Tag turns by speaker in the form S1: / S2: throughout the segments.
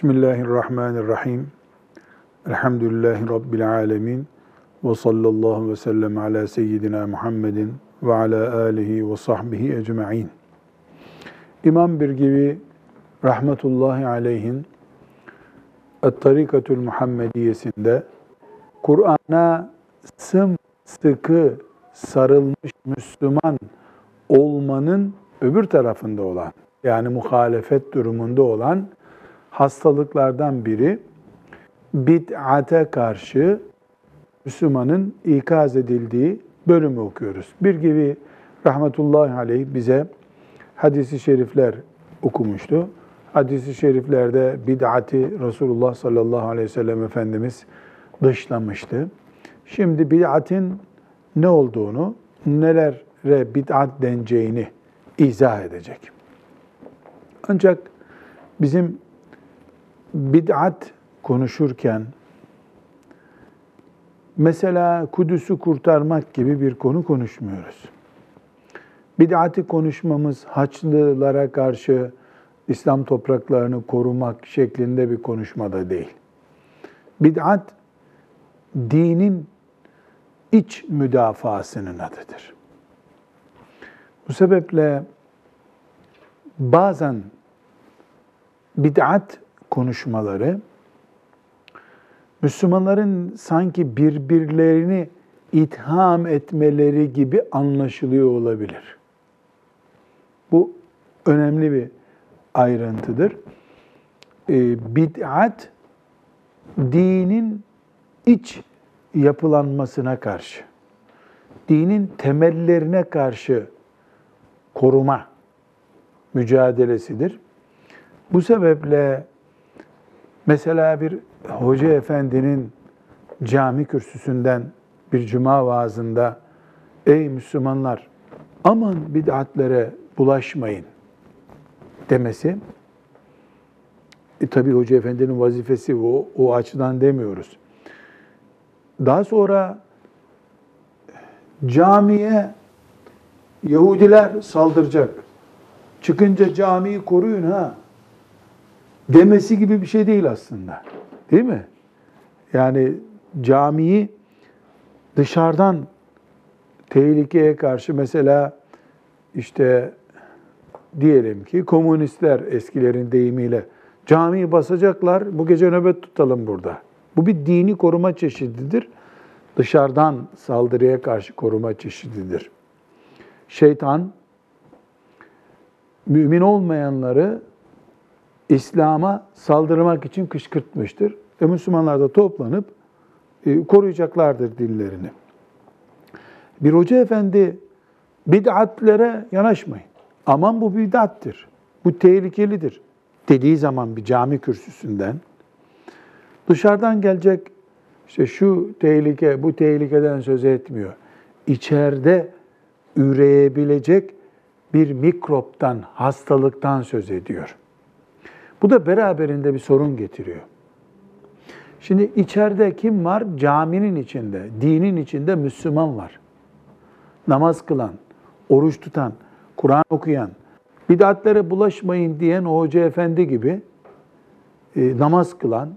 S1: Bismillahirrahmanirrahim. Elhamdülillahi Rabbil alemin. Ve sallallahu ve sellem ala seyyidina Muhammedin ve ala alihi ve sahbihi ecma'in. İmam Birgivi rahmetullahi aleyhin Et-Tarikatül Muhammediyesinde Kur'an'a sımsıkı sarılmış Müslüman olmanın öbür tarafında olan yani muhalefet durumunda olan hastalıklardan biri bid'ate karşı Müslümanın ikaz edildiği bölümü okuyoruz. Bir gibi rahmetullahi aleyh bize hadisi şerifler okumuştu. Hadisi şeriflerde bid'ati Resulullah sallallahu aleyhi ve sellem Efendimiz dışlamıştı. Şimdi bid'atin ne olduğunu, nelere bid'at deneceğini izah edecek. Ancak bizim bid'at konuşurken mesela Kudüs'ü kurtarmak gibi bir konu konuşmuyoruz. Bid'ati konuşmamız Haçlılara karşı İslam topraklarını korumak şeklinde bir konuşmada değil. Bid'at dinin iç müdafasının adıdır. Bu sebeple bazen bid'at konuşmaları Müslümanların sanki birbirlerini itham etmeleri gibi anlaşılıyor olabilir. Bu önemli bir ayrıntıdır. Ee, bid'at dinin iç yapılanmasına karşı, dinin temellerine karşı koruma mücadelesidir. Bu sebeple mesela bir hoca efendinin cami kürsüsünden bir cuma vaazında ey Müslümanlar aman bid'atlere bulaşmayın demesi e tabi hoca efendinin vazifesi o, o açıdan demiyoruz. Daha sonra camiye Yahudiler saldıracak. Çıkınca camiyi koruyun ha demesi gibi bir şey değil aslında. Değil mi? Yani camiyi dışarıdan tehlikeye karşı mesela işte diyelim ki komünistler eskilerin deyimiyle camiyi basacaklar, bu gece nöbet tutalım burada. Bu bir dini koruma çeşididir. Dışarıdan saldırıya karşı koruma çeşididir. Şeytan mümin olmayanları İslam'a saldırmak için kışkırtmıştır. E Müslümanlar da toplanıp e, koruyacaklardır dinlerini. Bir hoca efendi bid'atlere yanaşmayın. Aman bu bid'attir. Bu tehlikelidir dediği zaman bir cami kürsüsünden dışarıdan gelecek işte şu tehlike, bu tehlikeden söz etmiyor. İçeride üreyebilecek bir mikroptan, hastalıktan söz ediyor. Bu da beraberinde bir sorun getiriyor. Şimdi içeride kim var? Caminin içinde, dinin içinde Müslüman var. Namaz kılan, oruç tutan, Kur'an okuyan, bid'atlere bulaşmayın diyen o hoca efendi gibi e, namaz kılan,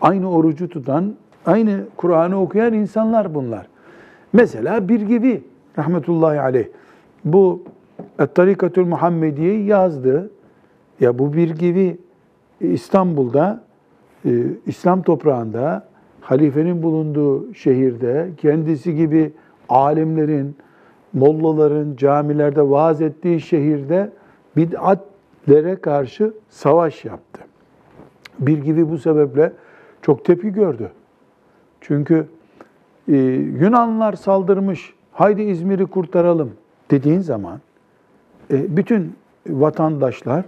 S1: aynı orucu tutan, aynı Kur'an'ı okuyan insanlar bunlar. Mesela bir gibi rahmetullahi aleyh bu Tarikatül Muhammediye'yi yazdı. Ya bu bir gibi İstanbul'da, e, İslam toprağında, halifenin bulunduğu şehirde kendisi gibi alimlerin, mollaların camilerde vaaz ettiği şehirde bid'atlere karşı savaş yaptı. Bir gibi bu sebeple çok tepki gördü. Çünkü e, Yunanlılar saldırmış, haydi İzmir'i kurtaralım dediğin zaman e, bütün vatandaşlar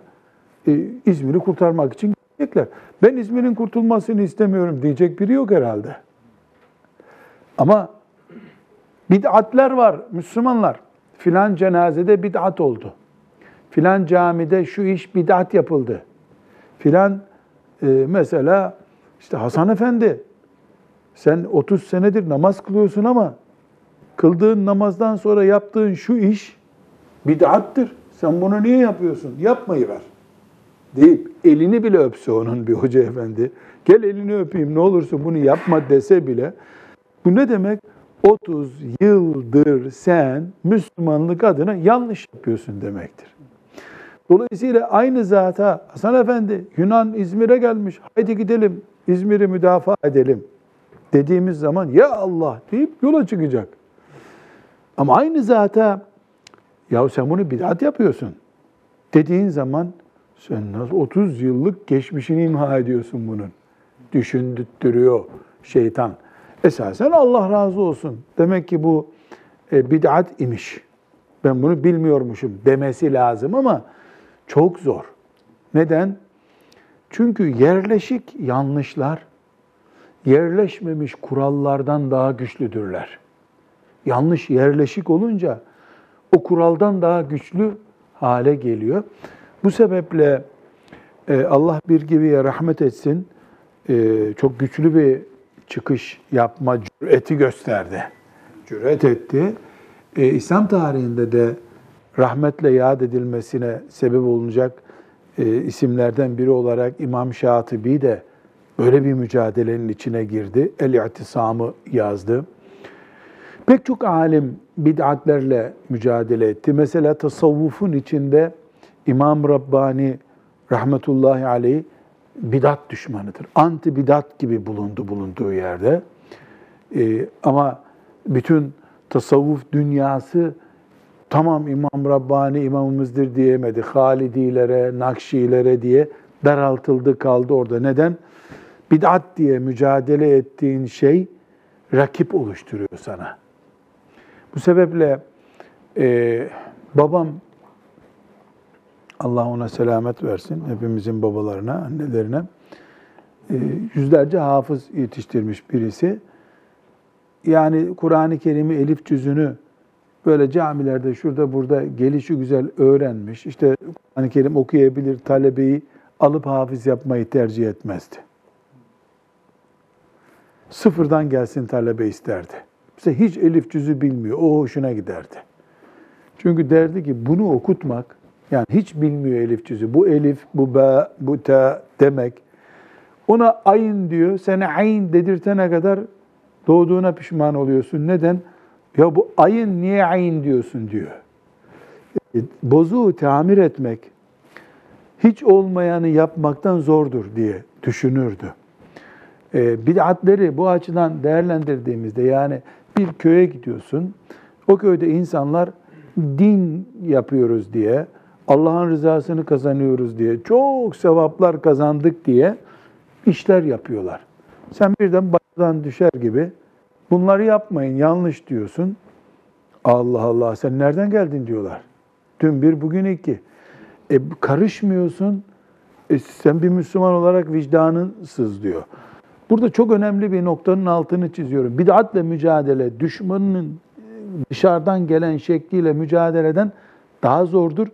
S1: e, İzmir'i kurtarmak için gidecekler. Ben İzmir'in kurtulmasını istemiyorum diyecek biri yok herhalde. Ama bid'atler var Müslümanlar. Filan cenazede bid'at oldu. Filan camide şu iş bid'at yapıldı. Filan e, mesela işte Hasan Efendi sen 30 senedir namaz kılıyorsun ama kıldığın namazdan sonra yaptığın şu iş bid'attır. Sen bunu niye yapıyorsun? Yapmayı ver deyip elini bile öpse onun bir hoca efendi, gel elini öpeyim ne olursun bunu yapma dese bile, bu ne demek? 30 yıldır sen Müslümanlık adına yanlış yapıyorsun demektir. Dolayısıyla aynı zata Hasan Efendi Yunan İzmir'e gelmiş. Haydi gidelim İzmir'i müdafaa edelim dediğimiz zaman ya Allah deyip yola çıkacak. Ama aynı zata ya sen bunu bid'at yapıyorsun dediğin zaman sen nasıl 30 yıllık geçmişini imha ediyorsun bunun. Düşündürtüyor şeytan. Esasen Allah razı olsun. Demek ki bu e, bid'at imiş. Ben bunu bilmiyormuşum demesi lazım ama çok zor. Neden? Çünkü yerleşik yanlışlar yerleşmemiş kurallardan daha güçlüdürler. Yanlış yerleşik olunca o kuraldan daha güçlü hale geliyor. Bu sebeple e, Allah bir gibiye rahmet etsin. E, çok güçlü bir çıkış yapma cüreti gösterdi. Cüret etti. E, İslam tarihinde de rahmetle yad edilmesine sebep olacak isimlerden biri olarak İmam Şatibi de böyle bir mücadelenin içine girdi. El-İ'tisam'ı yazdı. Pek çok alim bid'atlerle mücadele etti. Mesela tasavvufun içinde İmam Rabbani rahmetullahi aleyh bidat düşmanıdır. Anti bidat gibi bulundu bulunduğu yerde. Ee, ama bütün tasavvuf dünyası tamam İmam Rabbani imamımızdır diyemedi. Halidilere, Nakşilere diye daraltıldı kaldı orada. Neden? Bid'at diye mücadele ettiğin şey rakip oluşturuyor sana. Bu sebeple e, babam Allah ona selamet versin, hepimizin babalarına, annelerine. E, yüzlerce hafız yetiştirmiş birisi. Yani Kur'an-ı Kerim'i elif cüzünü böyle camilerde şurada burada gelişi güzel öğrenmiş. İşte Kur'an-ı Kerim okuyabilir talebeyi alıp hafız yapmayı tercih etmezdi. Sıfırdan gelsin talebe isterdi. İşte hiç elif cüzü bilmiyor. O hoşuna giderdi. Çünkü derdi ki bunu okutmak, yani hiç bilmiyor elif cüzü. Bu elif, bu be, bu te demek. Ona ayın diyor. Sen ayn dedirtene kadar doğduğuna pişman oluyorsun. Neden? Ya bu ayın niye ayn diyorsun diyor. E, bozuğu tamir etmek hiç olmayanı yapmaktan zordur diye düşünürdü. E, bid'atleri bu açıdan değerlendirdiğimizde yani bir köye gidiyorsun. O köyde insanlar din yapıyoruz diye, Allah'ın rızasını kazanıyoruz diye, çok sevaplar kazandık diye işler yapıyorlar. Sen birden baştan düşer gibi bunları yapmayın, yanlış diyorsun. Allah Allah sen nereden geldin diyorlar. Dün bir, bugün iki. E, karışmıyorsun. E, sen bir Müslüman olarak vicdanın sızlıyor. Burada çok önemli bir noktanın altını çiziyorum. Bid'atle mücadele, düşmanının dışarıdan gelen şekliyle mücadeleden daha zordur.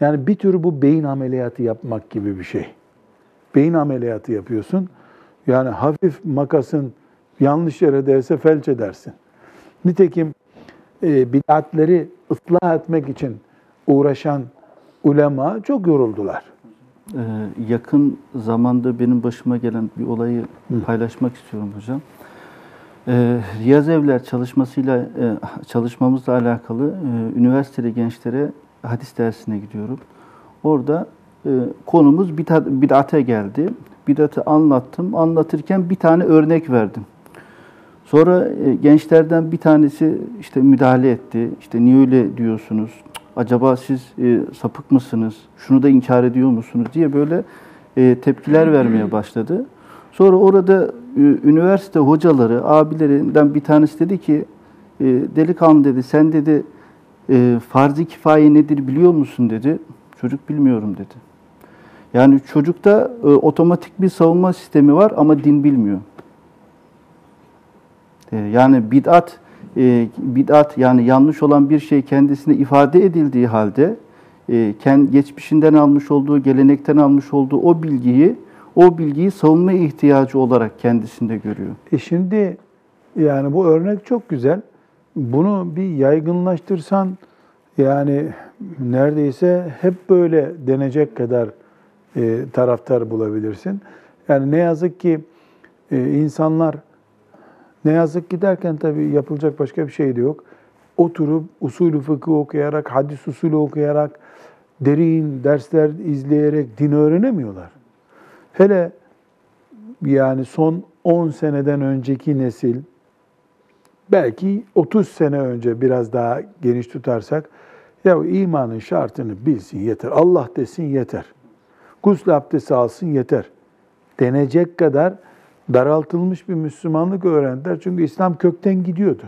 S1: Yani bir tür bu beyin ameliyatı yapmak gibi bir şey. Beyin ameliyatı yapıyorsun. Yani hafif makasın yanlış yere değse felç edersin. Nitekim e, bid'atleri ıslah etmek için uğraşan ulema çok yoruldular.
S2: Ee, yakın zamanda benim başıma gelen bir olayı Hı. paylaşmak istiyorum hocam. Ee, Riyaz Evler çalışmasıyla e, çalışmamızla alakalı e, üniversiteli gençlere hadis dersine gidiyorum. Orada e, konumuz bid'ate geldi. Bid'atı anlattım. Anlatırken bir tane örnek verdim. Sonra e, gençlerden bir tanesi işte müdahale etti. İşte niye öyle diyorsunuz? acaba siz e, sapık mısınız, şunu da inkar ediyor musunuz diye böyle e, tepkiler vermeye başladı. Sonra orada e, üniversite hocaları, abilerinden bir tanesi dedi ki, e, delikanlı dedi, sen dedi e, farz-ı kifaye nedir biliyor musun dedi. Çocuk bilmiyorum dedi. Yani çocukta e, otomatik bir savunma sistemi var ama din bilmiyor. E, yani bid'at e, bid'at yani yanlış olan bir şey kendisine ifade edildiği halde e, kendi geçmişinden almış olduğu, gelenekten almış olduğu o bilgiyi o bilgiyi savunma ihtiyacı olarak kendisinde görüyor.
S1: E şimdi yani bu örnek çok güzel. Bunu bir yaygınlaştırsan yani neredeyse hep böyle denecek kadar e, taraftar bulabilirsin. Yani ne yazık ki e, insanlar ne yazık ki derken tabii yapılacak başka bir şey de yok. Oturup usulü fıkıh okuyarak, hadis usulü okuyarak, derin dersler izleyerek din öğrenemiyorlar. Hele yani son 10 seneden önceki nesil belki 30 sene önce biraz daha geniş tutarsak ya imanın şartını bilsin yeter. Allah desin yeter. Gusül abdesti alsın yeter. Denecek kadar daraltılmış bir Müslümanlık öğrendiler. Çünkü İslam kökten gidiyordu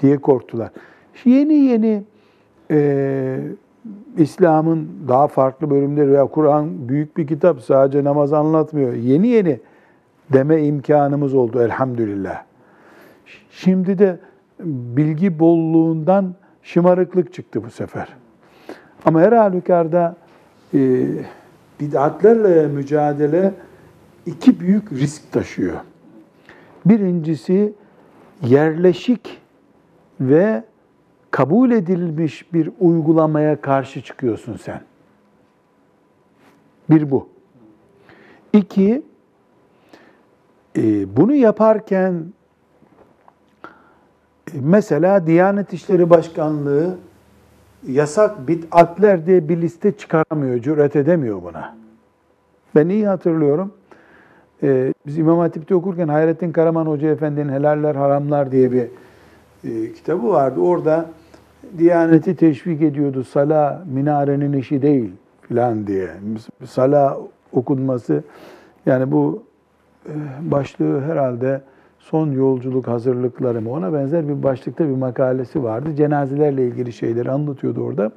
S1: diye korktular. Yeni yeni e, İslam'ın daha farklı bölümleri veya Kur'an büyük bir kitap sadece namaz anlatmıyor. Yeni yeni deme imkanımız oldu elhamdülillah. Şimdi de bilgi bolluğundan şımarıklık çıktı bu sefer. Ama her halükarda e, bid'atlerle mücadele iki büyük risk taşıyor. Birincisi yerleşik ve kabul edilmiş bir uygulamaya karşı çıkıyorsun sen. Bir bu. İki, e, bunu yaparken mesela Diyanet İşleri Başkanlığı yasak bid'atler diye bir liste çıkaramıyor, cüret edemiyor buna. Ben iyi hatırlıyorum. Ee, biz İmam Hatip'te okurken Hayrettin Karaman Hoca Efendi'nin Helaller Haramlar diye bir e, kitabı vardı. Orada Diyaneti teşvik ediyordu. Sala minarenin işi değil filan diye. Sala okunması yani bu e, başlığı herhalde son yolculuk hazırlıkları mı ona benzer bir başlıkta bir makalesi vardı. Cenazelerle ilgili şeyleri anlatıyordu orada.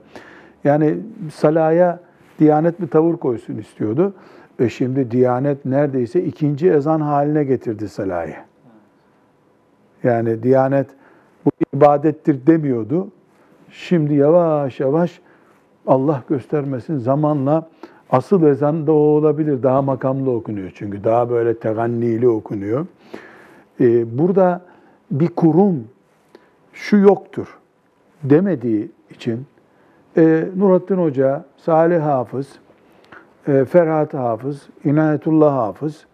S1: Yani salaya Diyanet bir tavır koysun istiyordu. E şimdi Diyanet neredeyse ikinci ezan haline getirdi salayı. Yani Diyanet bu ibadettir demiyordu. Şimdi yavaş yavaş Allah göstermesin zamanla asıl ezan da o olabilir. Daha makamlı okunuyor çünkü. Daha böyle tegannili okunuyor. Ee, burada bir kurum şu yoktur demediği için e, Nurattin Hoca, Salih Hafız, e, Ferhat Hafız, İnayetullah Hafız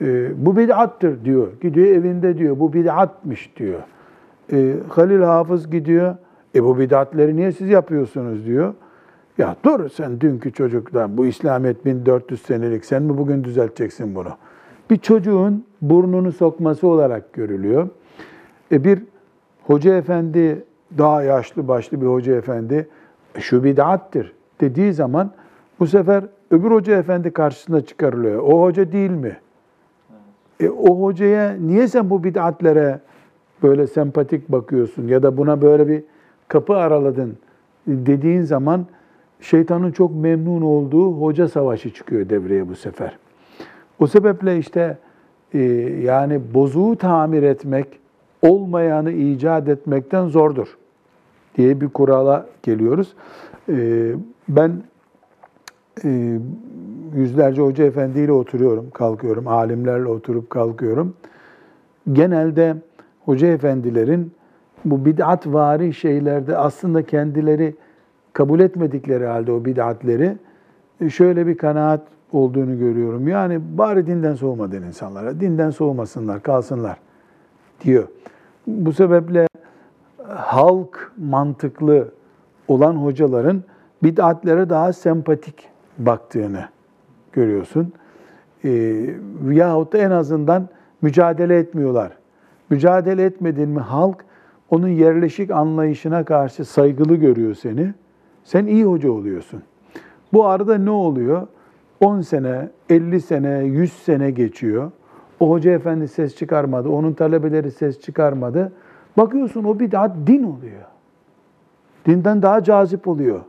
S1: e, bu bid'attır diyor. Gidiyor evinde diyor bu bid'atmış diyor. E, Halil Hafız gidiyor. E bu bid'atleri niye siz yapıyorsunuz diyor. Ya dur sen dünkü çocuktan bu İslamiyet 1400 senelik sen mi bugün düzelteceksin bunu? Bir çocuğun burnunu sokması olarak görülüyor. E bir hoca efendi daha yaşlı başlı bir hoca efendi şu bid'attir dediği zaman bu sefer öbür hoca efendi karşısına çıkarılıyor. O hoca değil mi? E, o hocaya niye sen bu bid'atlere böyle sempatik bakıyorsun ya da buna böyle bir kapı araladın dediğin zaman şeytanın çok memnun olduğu hoca savaşı çıkıyor devreye bu sefer. O sebeple işte e, yani bozuğu tamir etmek olmayanı icat etmekten zordur diye bir kurala geliyoruz. E, ben e, yüzlerce hoca efendiyle oturuyorum, kalkıyorum, alimlerle oturup kalkıyorum. Genelde hoca efendilerin bu bid'at vari şeylerde aslında kendileri kabul etmedikleri halde o bid'atleri şöyle bir kanaat olduğunu görüyorum. Yani bari dinden soğumadın insanlara. Dinden soğumasınlar, kalsınlar diyor. Bu sebeple halk mantıklı olan hocaların bid'atlere daha sempatik baktığını görüyorsun. E, yahut da en azından mücadele etmiyorlar. Mücadele etmedin mi halk onun yerleşik anlayışına karşı saygılı görüyor seni. Sen iyi hoca oluyorsun. Bu arada ne oluyor? 10 sene, 50 sene, 100 sene geçiyor. O hoca efendi ses çıkarmadı, onun talebeleri ses çıkarmadı. Bakıyorsun o bir daha din oluyor. Dinden daha cazip oluyor.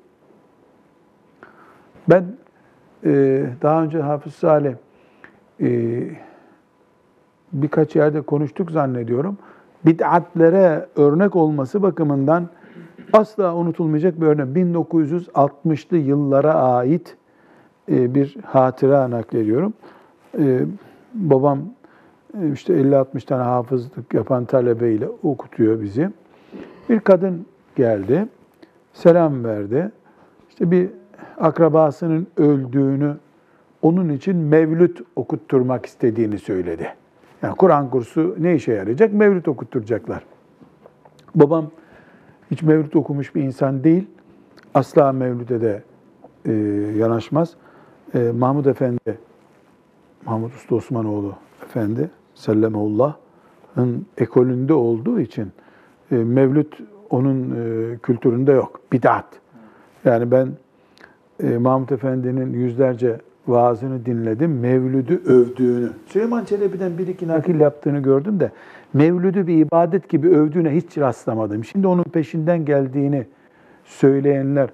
S1: Ben e, daha önce Hafız Salih e, birkaç yerde konuştuk zannediyorum. Bid'atlere örnek olması bakımından asla unutulmayacak bir örnek. 1960'lı yıllara ait bir hatıra naklediyorum. E, babam e, işte 50-60 tane hafızlık yapan talebeyle okutuyor bizi. Bir kadın geldi, selam verdi. İşte bir akrabasının öldüğünü onun için mevlüt okutturmak istediğini söyledi. Yani Kur'an kursu ne işe yarayacak? Mevlüt okutturacaklar. Babam hiç mevlüt okumuş bir insan değil. Asla mevlüde de e, yanaşmaz. E, Mahmud Efendi, Mahmud Usta Osmanoğlu Efendi, Sellemehullah'ın ekolünde olduğu için e, mevlüt onun e, kültüründe yok. Bid'at. Yani ben e, Mahmud Efendi'nin yüzlerce vaazını dinledim. Mevlüdü övdüğünü. Süleyman Çelebi'den bir iki nakil yaptığını gördüm de Mevlüdü bir ibadet gibi övdüğüne hiç rastlamadım. Şimdi onun peşinden geldiğini söyleyenler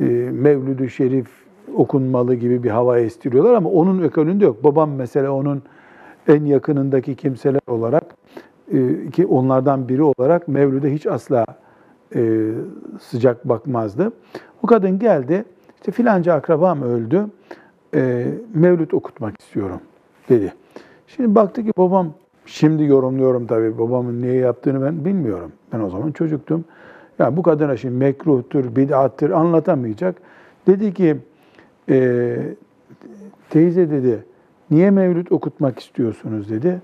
S1: e, Mevlüdü Şerif okunmalı gibi bir hava estiriyorlar ama onun ekolünde yok. Babam mesela onun en yakınındaki kimseler olarak e, ki onlardan biri olarak Mevlüd'e hiç asla e, sıcak bakmazdı. O kadın geldi, işte filanca akrabam öldü, e, Mevlüt okutmak istiyorum dedi. Şimdi baktı ki babam, şimdi yorumluyorum tabii, babamın niye yaptığını ben bilmiyorum. Ben o zaman çocuktum. Ya bu kadına şimdi mekruhtur, bid'attır anlatamayacak. Dedi ki, e, teyze dedi, niye mevlüt okutmak istiyorsunuz dedi.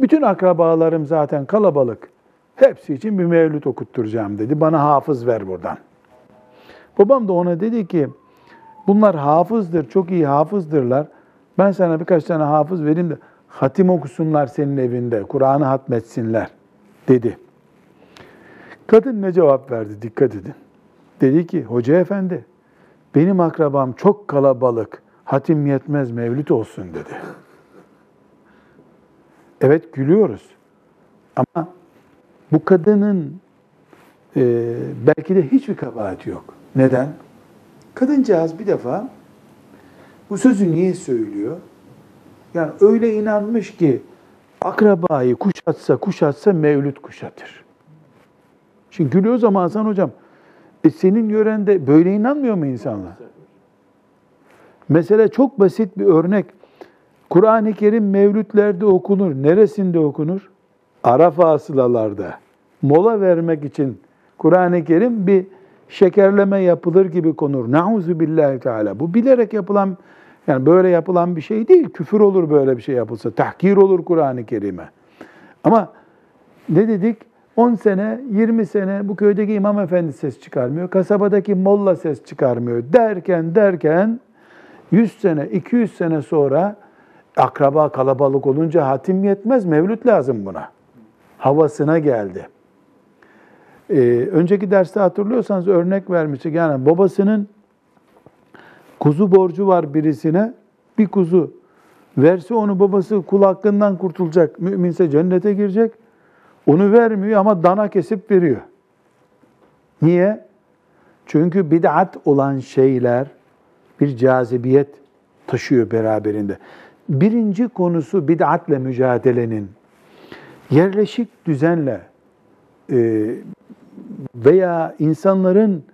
S1: Bütün akrabalarım zaten kalabalık. Hepsi için bir mevlüt okutturacağım dedi. Bana hafız ver buradan. Babam da ona dedi ki, bunlar hafızdır, çok iyi hafızdırlar. Ben sana birkaç tane hafız vereyim de hatim okusunlar senin evinde, Kur'an'ı hatmetsinler dedi. Kadın ne cevap verdi dikkat edin. Dedi ki hoca efendi benim akrabam çok kalabalık hatim yetmez mevlüt olsun dedi. Evet gülüyoruz ama bu kadının e, belki de hiçbir kabahati yok. Neden? Kadıncağız bir defa bu sözü niye söylüyor? Yani öyle inanmış ki akrabayı kuşatsa kuşatsa mevlüt kuşatır. Şimdi gülüyoruz ama Hasan hocam e senin yörende böyle inanmıyor mu insanlar? Mesela çok basit bir örnek. Kur'an-ı Kerim mevlütlerde okunur. Neresinde okunur? Araf asılalarda. Mola vermek için Kur'an-ı Kerim bir şekerleme yapılır gibi konur. Nauzu billahi teala. Bu bilerek yapılan yani böyle yapılan bir şey değil. Küfür olur böyle bir şey yapılsa. Tahkir olur Kur'an-ı Kerim'e. Ama ne dedik? 10 sene, 20 sene bu köydeki imam efendi ses çıkarmıyor. Kasabadaki molla ses çıkarmıyor. Derken derken 100 sene, 200 sene sonra akraba kalabalık olunca hatim yetmez. Mevlüt lazım buna. Havasına geldi. Ee, önceki derste hatırlıyorsanız örnek vermiştik. Yani babasının kuzu borcu var birisine. Bir kuzu verse onu babası kul hakkından kurtulacak. Müminse cennete girecek. Onu vermiyor ama dana kesip veriyor. Niye? Çünkü bid'at olan şeyler bir cazibiyet taşıyor beraberinde. Birinci konusu bid'atle mücadelenin yerleşik düzenle e, veya insanların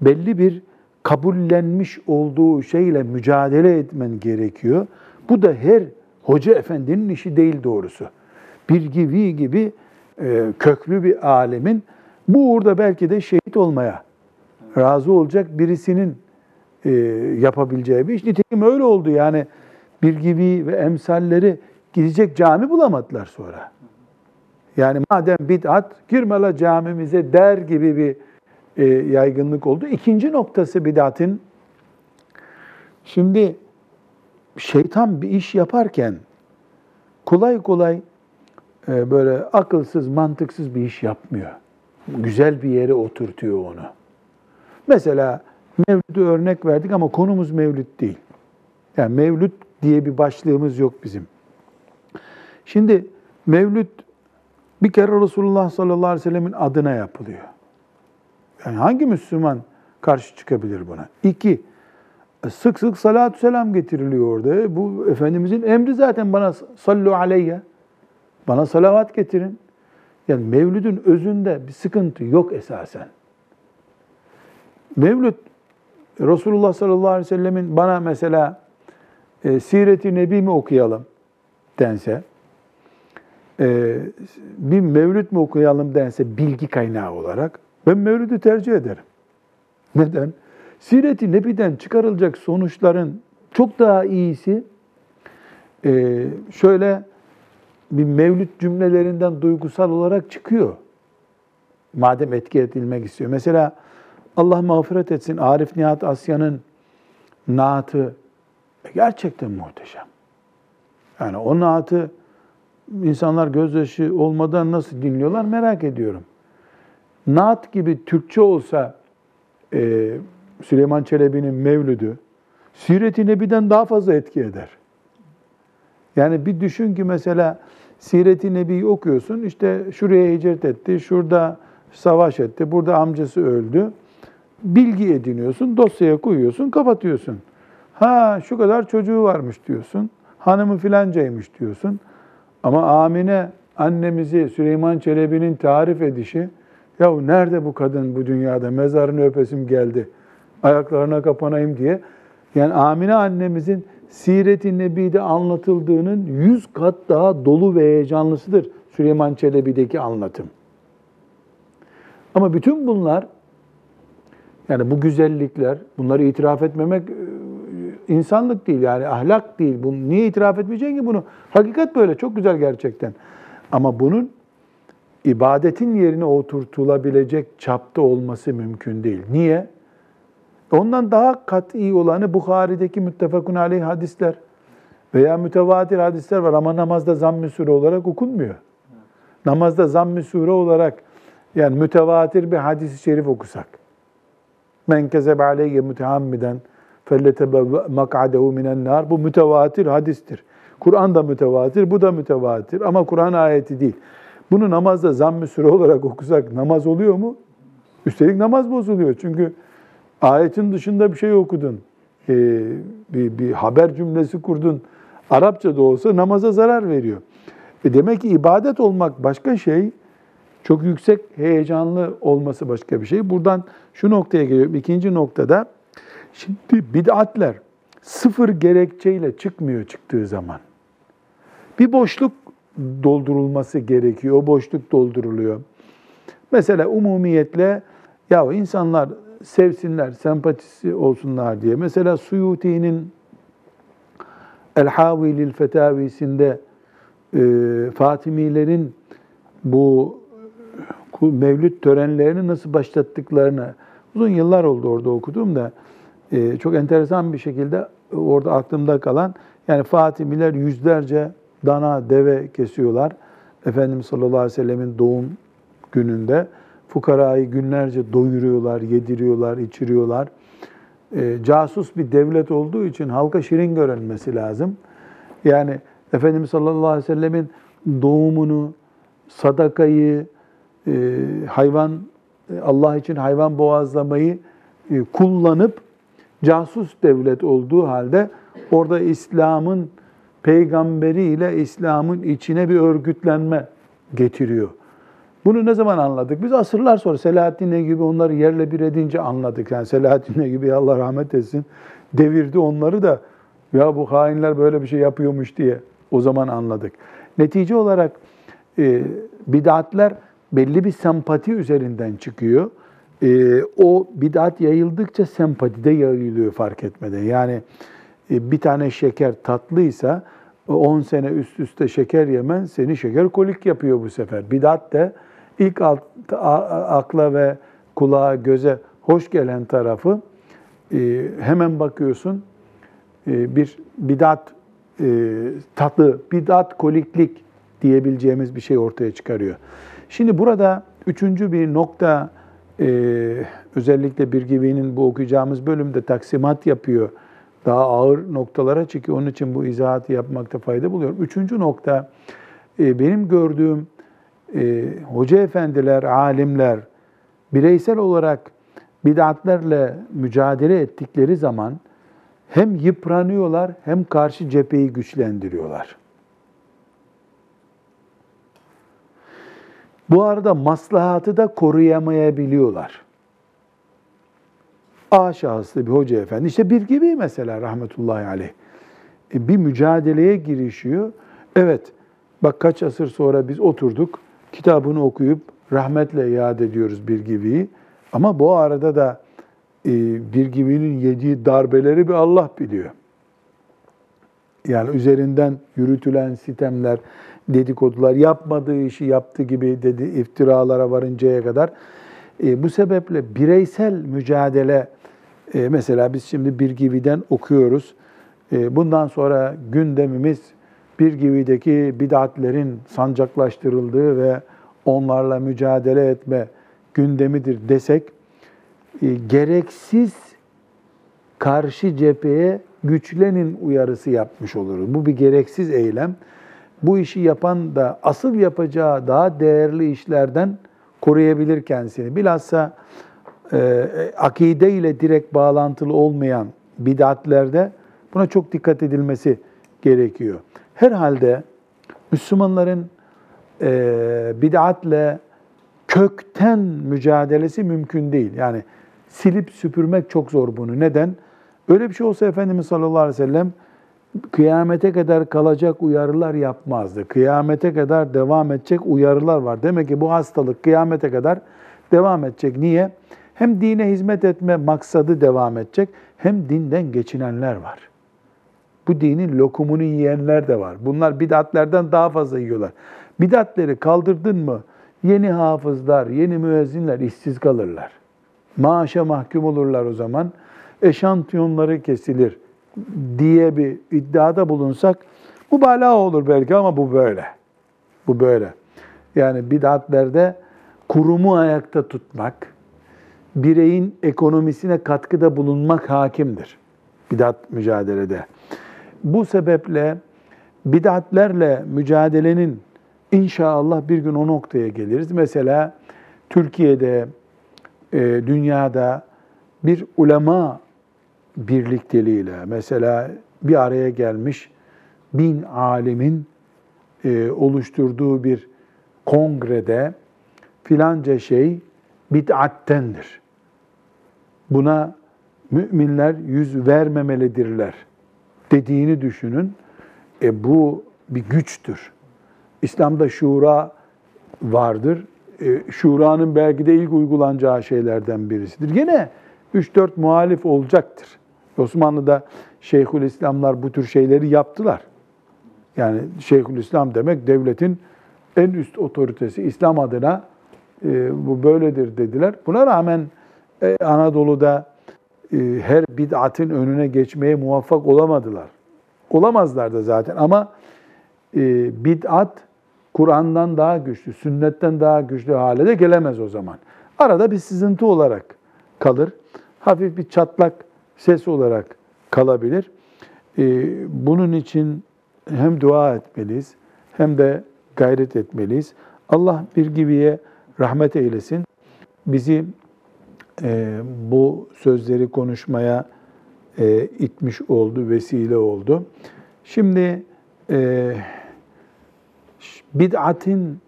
S1: belli bir kabullenmiş olduğu şeyle mücadele etmen gerekiyor. Bu da her hoca efendinin işi değil doğrusu. Bir gibi gibi köklü bir alemin bu uğurda belki de şehit olmaya razı olacak birisinin e, yapabileceği bir iş. Nitekim öyle oldu yani bir gibi ve emsalleri gidecek cami bulamadılar sonra. Yani madem bid'at girme la camimize der gibi bir e, yaygınlık oldu. İkinci noktası bid'atın şimdi şeytan bir iş yaparken kolay kolay e, böyle akılsız, mantıksız bir iş yapmıyor. Güzel bir yere oturtuyor onu. Mesela Mevlüt'ü örnek verdik ama konumuz Mevlüt değil. Yani Mevlüt diye bir başlığımız yok bizim. Şimdi Mevlüt bir kere Resulullah sallallahu aleyhi ve sellemin adına yapılıyor. Yani hangi Müslüman karşı çıkabilir buna? İki, sık sık salatü selam getiriliyor orada. Bu Efendimizin emri zaten bana sallu aleyye. Bana salavat getirin. Yani Mevlüd'ün özünde bir sıkıntı yok esasen. Mevlüt, Resulullah sallallahu aleyhi ve sellemin bana mesela e, Siret-i Nebi mi okuyalım dense, e, bir mevlüt mü okuyalım dense bilgi kaynağı olarak, ben mevlüdü tercih ederim. Neden? Siret-i Nebi'den çıkarılacak sonuçların Çok daha iyisi e, şöyle bir mevlüt cümlelerinden duygusal olarak çıkıyor. Madem etki edilmek istiyor. Mesela Allah mağfiret etsin Arif Nihat Asya'nın naatı gerçekten muhteşem. Yani o naatı insanlar gözyaşı olmadan nasıl dinliyorlar merak ediyorum. Naat gibi Türkçe olsa e, Süleyman Çelebi'nin Mevlüdü, Siret-i Nebi'den daha fazla etki eder. Yani bir düşün ki mesela Siret-i Nebi'yi okuyorsun, işte şuraya hicret etti, şurada savaş etti, burada amcası öldü. Bilgi ediniyorsun, dosyaya koyuyorsun, kapatıyorsun. Ha şu kadar çocuğu varmış diyorsun, hanımı filancaymış diyorsun. Ama Amine annemizi Süleyman Çelebi'nin tarif edişi, ya nerede bu kadın bu dünyada, mezarını öpesim geldi, ayaklarına kapanayım diye. Yani Amine annemizin Siret-i Nebi'de anlatıldığının yüz kat daha dolu ve heyecanlısıdır Süleyman Çelebi'deki anlatım. Ama bütün bunlar, yani bu güzellikler, bunları itiraf etmemek e, insanlık değil yani ahlak değil. Bunu niye itiraf etmeyeceksin ki bunu? Hakikat böyle çok güzel gerçekten. Ama bunun ibadetin yerine oturtulabilecek çapta olması mümkün değil. Niye? Ondan daha kat'i olanı Bukhari'deki müttefakun aleyh hadisler veya mütevatir hadisler var ama namazda zamm-ı sure olarak okunmuyor. Namazda zamm-ı sure olarak yani mütevatir bir hadis-i şerif okusak. Men kezebe aleyye mütehammiden felletebe mak'adehu minen nar. Bu mütevatir hadistir. Kur'an da mütevatir, bu da mütevatir ama Kur'an ayeti değil. Bunu namazda zamm-ı sure olarak okusak namaz oluyor mu? Üstelik namaz bozuluyor. Çünkü ayetin dışında bir şey okudun. Ee, bir, bir haber cümlesi kurdun. Arapça da olsa namaza zarar veriyor. E demek ki ibadet olmak başka şey, çok yüksek heyecanlı olması başka bir şey. Buradan şu noktaya geliyorum. İkinci noktada, şimdi bid'atler sıfır gerekçeyle çıkmıyor çıktığı zaman. Bir boşluk doldurulması gerekiyor. O boşluk dolduruluyor. Mesela umumiyetle ya insanlar sevsinler, sempatisi olsunlar diye. Mesela Suyuti'nin El-Havi lil Fetavisinde e, Fatimilerin bu mevlüt törenlerini nasıl başlattıklarını uzun yıllar oldu orada okudum da e, çok enteresan bir şekilde orada aklımda kalan yani Fatimiler yüzlerce dana, deve kesiyorlar. Efendimiz sallallahu aleyhi ve sellemin doğum gününde fukarayı günlerce doyuruyorlar, yediriyorlar, içiriyorlar. E, casus bir devlet olduğu için halka şirin görünmesi lazım. Yani Efendimiz sallallahu aleyhi ve sellemin doğumunu, sadakayı, e, hayvan Allah için hayvan boğazlamayı e, kullanıp casus devlet olduğu halde orada İslam'ın peygamberiyle İslam'ın içine bir örgütlenme getiriyor. Bunu ne zaman anladık? Biz asırlar sonra Selahaddin gibi onları yerle bir edince anladık. Yani Selahaddin gibi Allah rahmet etsin devirdi onları da ya bu hainler böyle bir şey yapıyormuş diye o zaman anladık. Netice olarak e, bid'atler belli bir sempati üzerinden çıkıyor. E, o bid'at yayıldıkça sempati de yayılıyor fark etmeden. Yani e, bir tane şeker tatlıysa 10 sene üst üste şeker yemen seni şeker kolik yapıyor bu sefer. Bidat de ilk akla ve kulağa, göze hoş gelen tarafı e, hemen bakıyorsun e, bir bidat e, tatlı, bidat koliklik diyebileceğimiz bir şey ortaya çıkarıyor. Şimdi burada üçüncü bir nokta özellikle bir gibinin bu okuyacağımız bölümde taksimat yapıyor. Daha ağır noktalara çıkıyor. Onun için bu izahatı yapmakta fayda buluyorum. Üçüncü nokta benim gördüğüm e, hoca efendiler, alimler bireysel olarak bid'atlerle mücadele ettikleri zaman hem yıpranıyorlar hem karşı cepheyi güçlendiriyorlar. Bu arada maslahatı da koruyamayabiliyorlar. A şahıslı bir hoca efendi, işte bir gibi mesela rahmetullahi aleyh, e, bir mücadeleye girişiyor. Evet, bak kaç asır sonra biz oturduk, kitabını okuyup rahmetle yad ediyoruz bir gibiyi. Ama bu arada da e, bir gibinin yediği darbeleri bir Allah biliyor. Yani üzerinden yürütülen sitemler, dedikodular, yapmadığı işi yaptı gibi dedi iftiralara varıncaya kadar. E, bu sebeple bireysel mücadele, e, mesela biz şimdi bir gibiden okuyoruz. E, bundan sonra gündemimiz bir gibideki bid'atlerin sancaklaştırıldığı ve onlarla mücadele etme gündemidir desek, e, gereksiz karşı cepheye güçlenin uyarısı yapmış oluruz. Bu bir gereksiz eylem. Bu işi yapan da asıl yapacağı daha değerli işlerden koruyabilir kendisini. Bilhassa e, akide ile direkt bağlantılı olmayan bid'atlerde buna çok dikkat edilmesi gerekiyor. Herhalde Müslümanların e, bid'atle kökten mücadelesi mümkün değil. Yani silip süpürmek çok zor bunu. Neden? Öyle bir şey olsa Efendimiz sallallahu aleyhi ve sellem kıyamete kadar kalacak uyarılar yapmazdı. Kıyamete kadar devam edecek uyarılar var. Demek ki bu hastalık kıyamete kadar devam edecek. Niye? Hem dine hizmet etme maksadı devam edecek, hem dinden geçinenler var. Bu dinin lokumunu yiyenler de var. Bunlar bidatlerden daha fazla yiyorlar. Bidatleri kaldırdın mı yeni hafızlar, yeni müezzinler işsiz kalırlar. Maaşa mahkum olurlar o zaman. Eşantiyonları kesilir diye bir iddiada bulunsak mübalağa olur belki ama bu böyle. Bu böyle. Yani bidatlerde kurumu ayakta tutmak, bireyin ekonomisine katkıda bulunmak hakimdir. Bidat mücadelede. Bu sebeple bidatlerle mücadelenin inşallah bir gün o noktaya geliriz. Mesela Türkiye'de, e, dünyada bir ulema birlikteliğiyle mesela bir araya gelmiş bin alimin e, oluşturduğu bir kongrede filanca şey bid'attendir. Buna müminler yüz vermemelidirler dediğini düşünün. E bu bir güçtür. İslam'da şura vardır. E, şuranın belki de ilk uygulanacağı şeylerden birisidir. Yine 3-4 muhalif olacaktır. Osmanlı'da Şeyhülislamlar bu tür şeyleri yaptılar. Yani Şeyhülislam demek devletin en üst otoritesi İslam adına e, bu böyledir dediler. Buna rağmen e, Anadolu'da her bid'atın önüne geçmeye muvaffak olamadılar. Olamazlar da zaten ama e, bid'at Kur'an'dan daha güçlü, sünnetten daha güçlü hale de gelemez o zaman. Arada bir sızıntı olarak kalır. Hafif bir çatlak ses olarak kalabilir. Ee, bunun için hem dua etmeliyiz hem de gayret etmeliyiz. Allah bir gibiye rahmet eylesin. Bizi e, bu sözleri konuşmaya e, itmiş oldu, vesile oldu. Şimdi e, bid'atin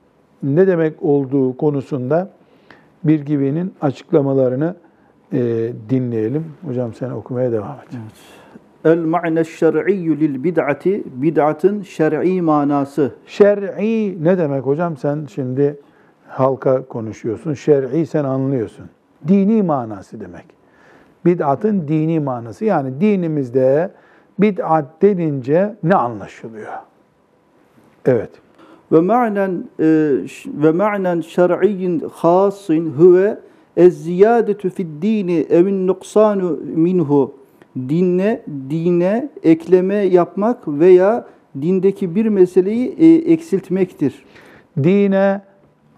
S1: ne demek olduğu konusunda bir gibinin açıklamalarını e, dinleyelim. Hocam sen okumaya devam et. Evet.
S2: El ma'ne şer'iyyü lil bid'ati bid'atın şer'i manası.
S1: Şer'i ne demek hocam? Sen şimdi halka konuşuyorsun. Şer'i sen anlıyorsun. Dini manası demek. Bid'atın dini manası. Yani dinimizde bid'at denince ne anlaşılıyor? Evet.
S2: Ve ma'nen e, ve ma'nen şer'iyyin hasin huve Ez-ziyadetü fid-dini evin nuksanu minhu dinle dine ekleme yapmak veya dindeki bir meseleyi e, eksiltmektir.
S1: Dine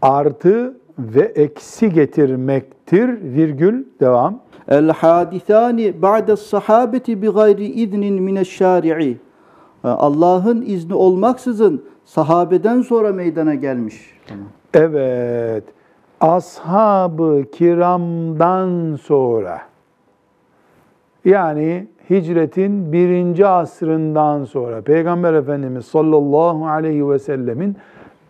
S1: artı ve eksi getirmektir. Virgül devam.
S2: El hadisani ba'de sahabeti bi gayri iznin mineşşari'i. Allah'ın izni olmaksızın sahabeden sonra meydana gelmiş.
S1: Evet ashab-ı kiramdan sonra yani hicretin birinci asrından sonra Peygamber Efendimiz sallallahu aleyhi ve sellemin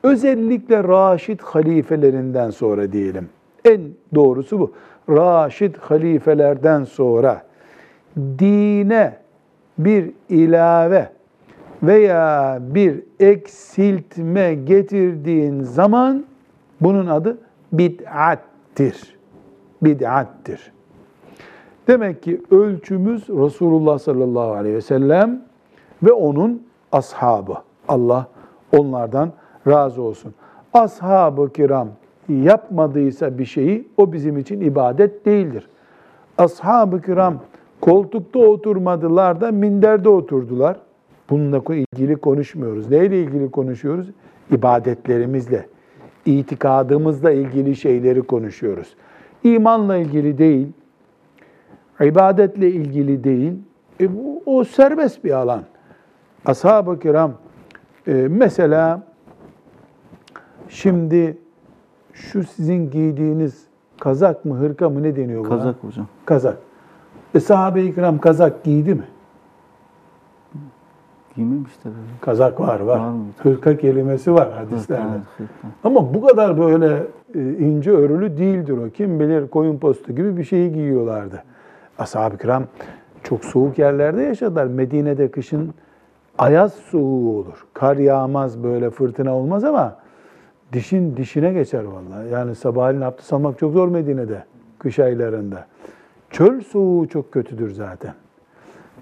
S1: özellikle Raşid halifelerinden sonra diyelim. En doğrusu bu. Raşid halifelerden sonra dine bir ilave veya bir eksiltme getirdiğin zaman bunun adı bid'attir. Bid'attir. Demek ki ölçümüz Resulullah sallallahu aleyhi ve sellem ve onun ashabı. Allah onlardan razı olsun. Ashab-ı kiram yapmadıysa bir şeyi o bizim için ibadet değildir. Ashab-ı kiram koltukta oturmadılar da minderde oturdular. Bununla ilgili konuşmuyoruz. Neyle ilgili konuşuyoruz? İbadetlerimizle, itikadımızla ilgili şeyleri konuşuyoruz. İmanla ilgili değil, ibadetle ilgili değil. E, bu, o serbest bir alan. Ashab-ı kiram e, mesela şimdi şu sizin giydiğiniz kazak mı, hırka mı ne deniyor buna?
S2: Kazak hocam.
S1: Kazak. E sahabe-i kiram kazak giydi mi?
S2: Giymemişler öyle.
S1: Kazak var var.
S2: Var mı?
S1: Hırka kelimesi var hadislerde.
S2: Evet, evet.
S1: Ama bu kadar böyle e, ince örülü değildir o. Kim bilir koyun postu gibi bir şeyi giyiyorlardı. Ashab-ı kiram çok soğuk yerlerde yaşadılar. Medine'de kışın ayaz soğuğu olur. Kar yağmaz böyle fırtına olmaz ama dişin dişine geçer vallahi. Yani sabahleyin abdest almak çok zor Medine'de kış aylarında. Çöl soğuğu çok kötüdür zaten.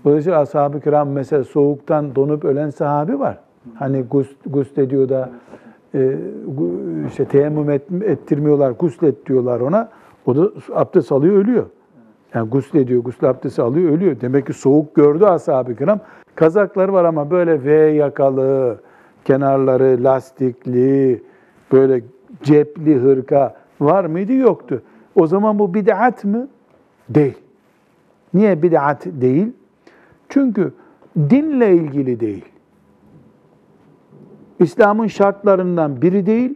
S1: Dolayısıyla ashab-ı kiram mesela soğuktan donup ölen sahabi var. Hani gusl, guslediyor da e, işte teyemmüm et, ettirmiyorlar, guslet diyorlar ona. O da abdest alıyor, ölüyor. Yani guslediyor, gusül abdesti alıyor, ölüyor. Demek ki soğuk gördü ashab-ı kiram. Kazakları var ama böyle V yakalı, kenarları lastikli, böyle cepli hırka var mıydı? Yoktu. O zaman bu bid'at mı? Değil. Niye bid'at değil? Çünkü dinle ilgili değil. İslam'ın şartlarından biri değil.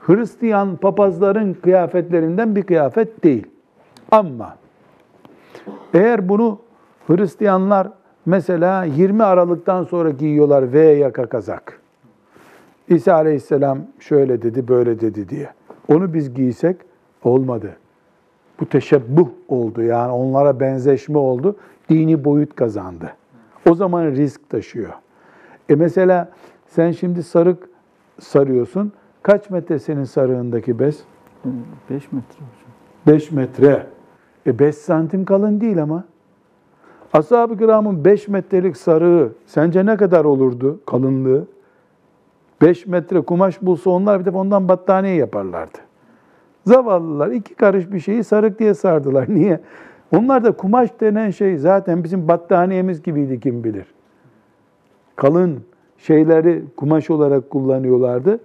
S1: Hristiyan papazların kıyafetlerinden bir kıyafet değil. Ama eğer bunu Hristiyanlar mesela 20 Aralık'tan sonra giyiyorlar V yaka kazak. İsa Aleyhisselam şöyle dedi, böyle dedi diye. Onu biz giysek olmadı. Bu teşebbuh oldu yani onlara benzeşme oldu. Dini boyut kazandı. O zaman risk taşıyor. E mesela sen şimdi sarık sarıyorsun. Kaç metre senin sarığındaki bez?
S2: 5 metre hocam.
S1: 5 metre. E 5 santim kalın değil ama. Ashab-ı kiramın 5 metrelik sarığı sence ne kadar olurdu kalınlığı? 5 metre kumaş bulsa onlar bir de ondan battaniye yaparlardı. Zavallılar iki karış bir şeyi sarık diye sardılar. Niye? Onlar da kumaş denen şey zaten bizim battaniyemiz gibiydi kim bilir. Kalın şeyleri kumaş olarak kullanıyorlardı.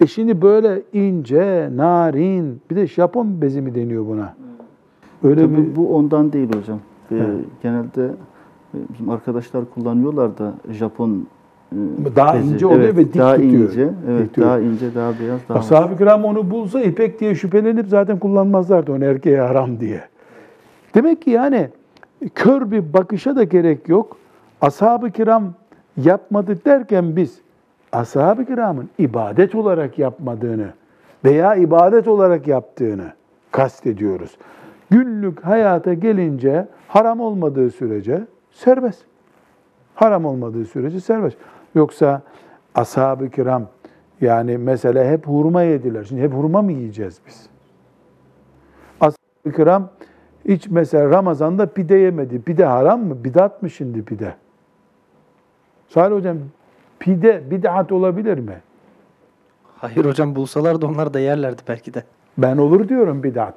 S1: E şimdi böyle ince, narin, bir de Japon bezi mi deniyor buna? Öyle
S2: Tabii
S1: bir
S2: bu ondan değil hocam. Ee, genelde e, bizim arkadaşlar kullanıyorlar da Japon
S1: Daha
S2: bezi.
S1: ince oluyor
S2: Evet,
S1: ve dik
S2: daha
S1: tutuyor.
S2: ince, evet,
S1: Dik tutuyor.
S2: daha ince, daha beyaz, daha
S1: Ashab-ı kiram onu bulsa ipek diye şüphelenip zaten kullanmazlardı onu erkeğe haram diye. Demek ki yani kör bir bakışa da gerek yok. Ashab-ı kiram yapmadı derken biz ashab-ı kiramın ibadet olarak yapmadığını veya ibadet olarak yaptığını kastediyoruz. Günlük hayata gelince haram olmadığı sürece serbest. Haram olmadığı sürece serbest. Yoksa ashab-ı kiram yani mesela hep hurma yediler. Şimdi hep hurma mı yiyeceğiz biz? Ashab-ı kiram hiç mesela Ramazan'da pide yemedi. Pide haram mı? Bidat mı şimdi pide? Salih hocam pide bid'at olabilir mi?
S3: Hayır hocam bulsalar da onlar da yerlerdi belki de.
S1: Ben olur diyorum bid'at.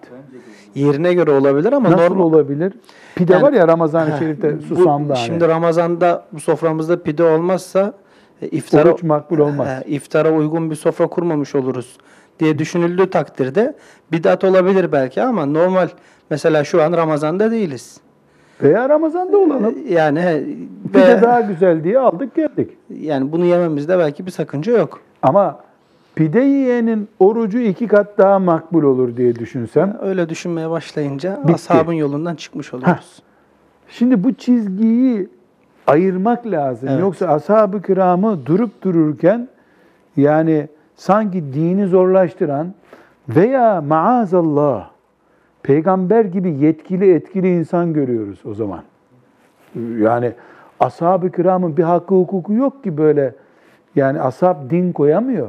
S3: Yerine göre olabilir ama
S1: Nasıl
S3: normal.
S1: olabilir? Pide
S3: Yani-
S1: var ya Ramazan-ı Şerif'te hani.
S3: Şimdi Ramazan'da bu soframızda pide olmazsa iftara,
S1: Oruç makbul olmaz.
S3: e, iftara uygun bir sofra kurmamış oluruz diye düşünüldüğü takdirde bidat olabilir belki ama normal mesela şu an Ramazan'da değiliz.
S1: Veya Ramazan'da olalım.
S3: Yani he,
S1: Pide
S3: ve-
S1: daha güzel diye aldık geldik.
S3: yani bunu yememizde belki bir sakınca yok.
S1: Ama pide yiyenin orucu iki kat daha makbul olur diye düşünsem.
S3: Öyle düşünmeye başlayınca
S1: Bitti.
S3: ashabın yolundan çıkmış oluyoruz.
S1: Şimdi bu çizgiyi ayırmak lazım.
S3: Evet.
S1: Yoksa ashab-ı kiramı durup dururken yani sanki dini zorlaştıran veya maazallah peygamber gibi yetkili etkili insan görüyoruz o zaman. Yani ashab-ı kiramın bir hakkı hukuku yok ki böyle yani ashab din koyamıyor.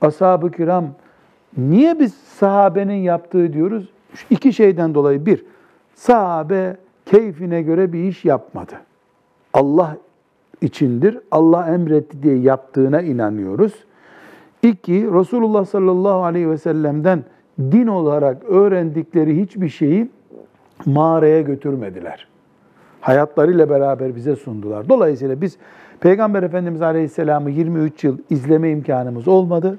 S1: Ashab-ı kiram niye biz sahabenin yaptığı diyoruz? Şu iki şeyden dolayı. Bir, sahabe keyfine göre bir iş yapmadı. Allah içindir. Allah emretti diye yaptığına inanıyoruz. İki, Resulullah sallallahu aleyhi ve sellem'den din olarak öğrendikleri hiçbir şeyi mağaraya götürmediler. Hayatlarıyla beraber bize sundular. Dolayısıyla biz Peygamber Efendimiz Aleyhisselam'ı 23 yıl izleme imkanımız olmadı.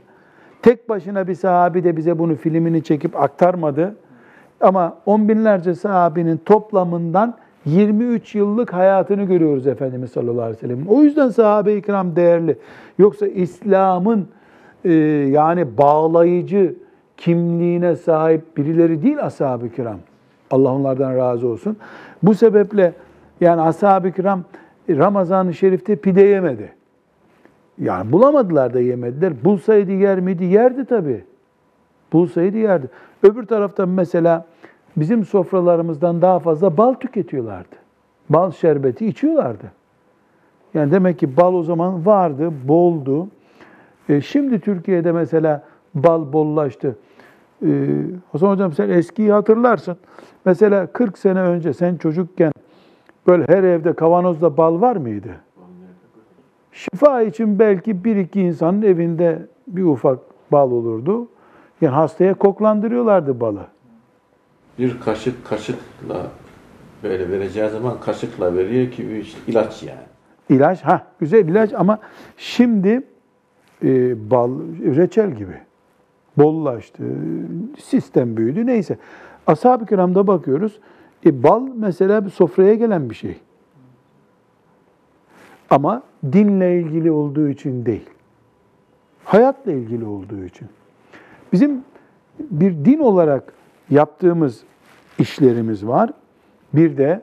S1: Tek başına bir sahabi de bize bunu filmini çekip aktarmadı. Ama on binlerce sahabinin toplamından 23 yıllık hayatını görüyoruz Efendimiz sallallahu aleyhi ve sellem'in. O yüzden sahabe-i kiram değerli. Yoksa İslam'ın e, yani bağlayıcı kimliğine sahip birileri değil ashab-ı kiram. Allah onlardan razı olsun. Bu sebeple yani ashab-ı kiram Ramazan-ı Şerif'te pide yemedi. Yani bulamadılar da yemediler. Bulsaydı yer miydi? Yerdi tabii. Bulsaydı yerdi. Öbür taraftan mesela bizim sofralarımızdan daha fazla bal tüketiyorlardı. Bal şerbeti içiyorlardı. Yani demek ki bal o zaman vardı, boldu. E, şimdi Türkiye'de mesela bal bollaştı. E, Hasan Hocam sen eskiyi hatırlarsın. Mesela 40 sene önce sen çocukken böyle her evde kavanozda bal var mıydı? Şifa için belki bir iki insanın evinde bir ufak bal olurdu. Yani hastaya koklandırıyorlardı balı.
S4: Bir kaşık kaşıkla böyle vereceği zaman kaşıkla veriyor ki işte ilaç yani.
S1: İlaç, ha güzel ilaç ama şimdi e, bal reçel gibi bollaştı, sistem büyüdü neyse. Ashab-ı kiramda bakıyoruz, e, bal mesela bir sofraya gelen bir şey. Ama dinle ilgili olduğu için değil. Hayatla ilgili olduğu için. Bizim bir din olarak yaptığımız işlerimiz var. Bir de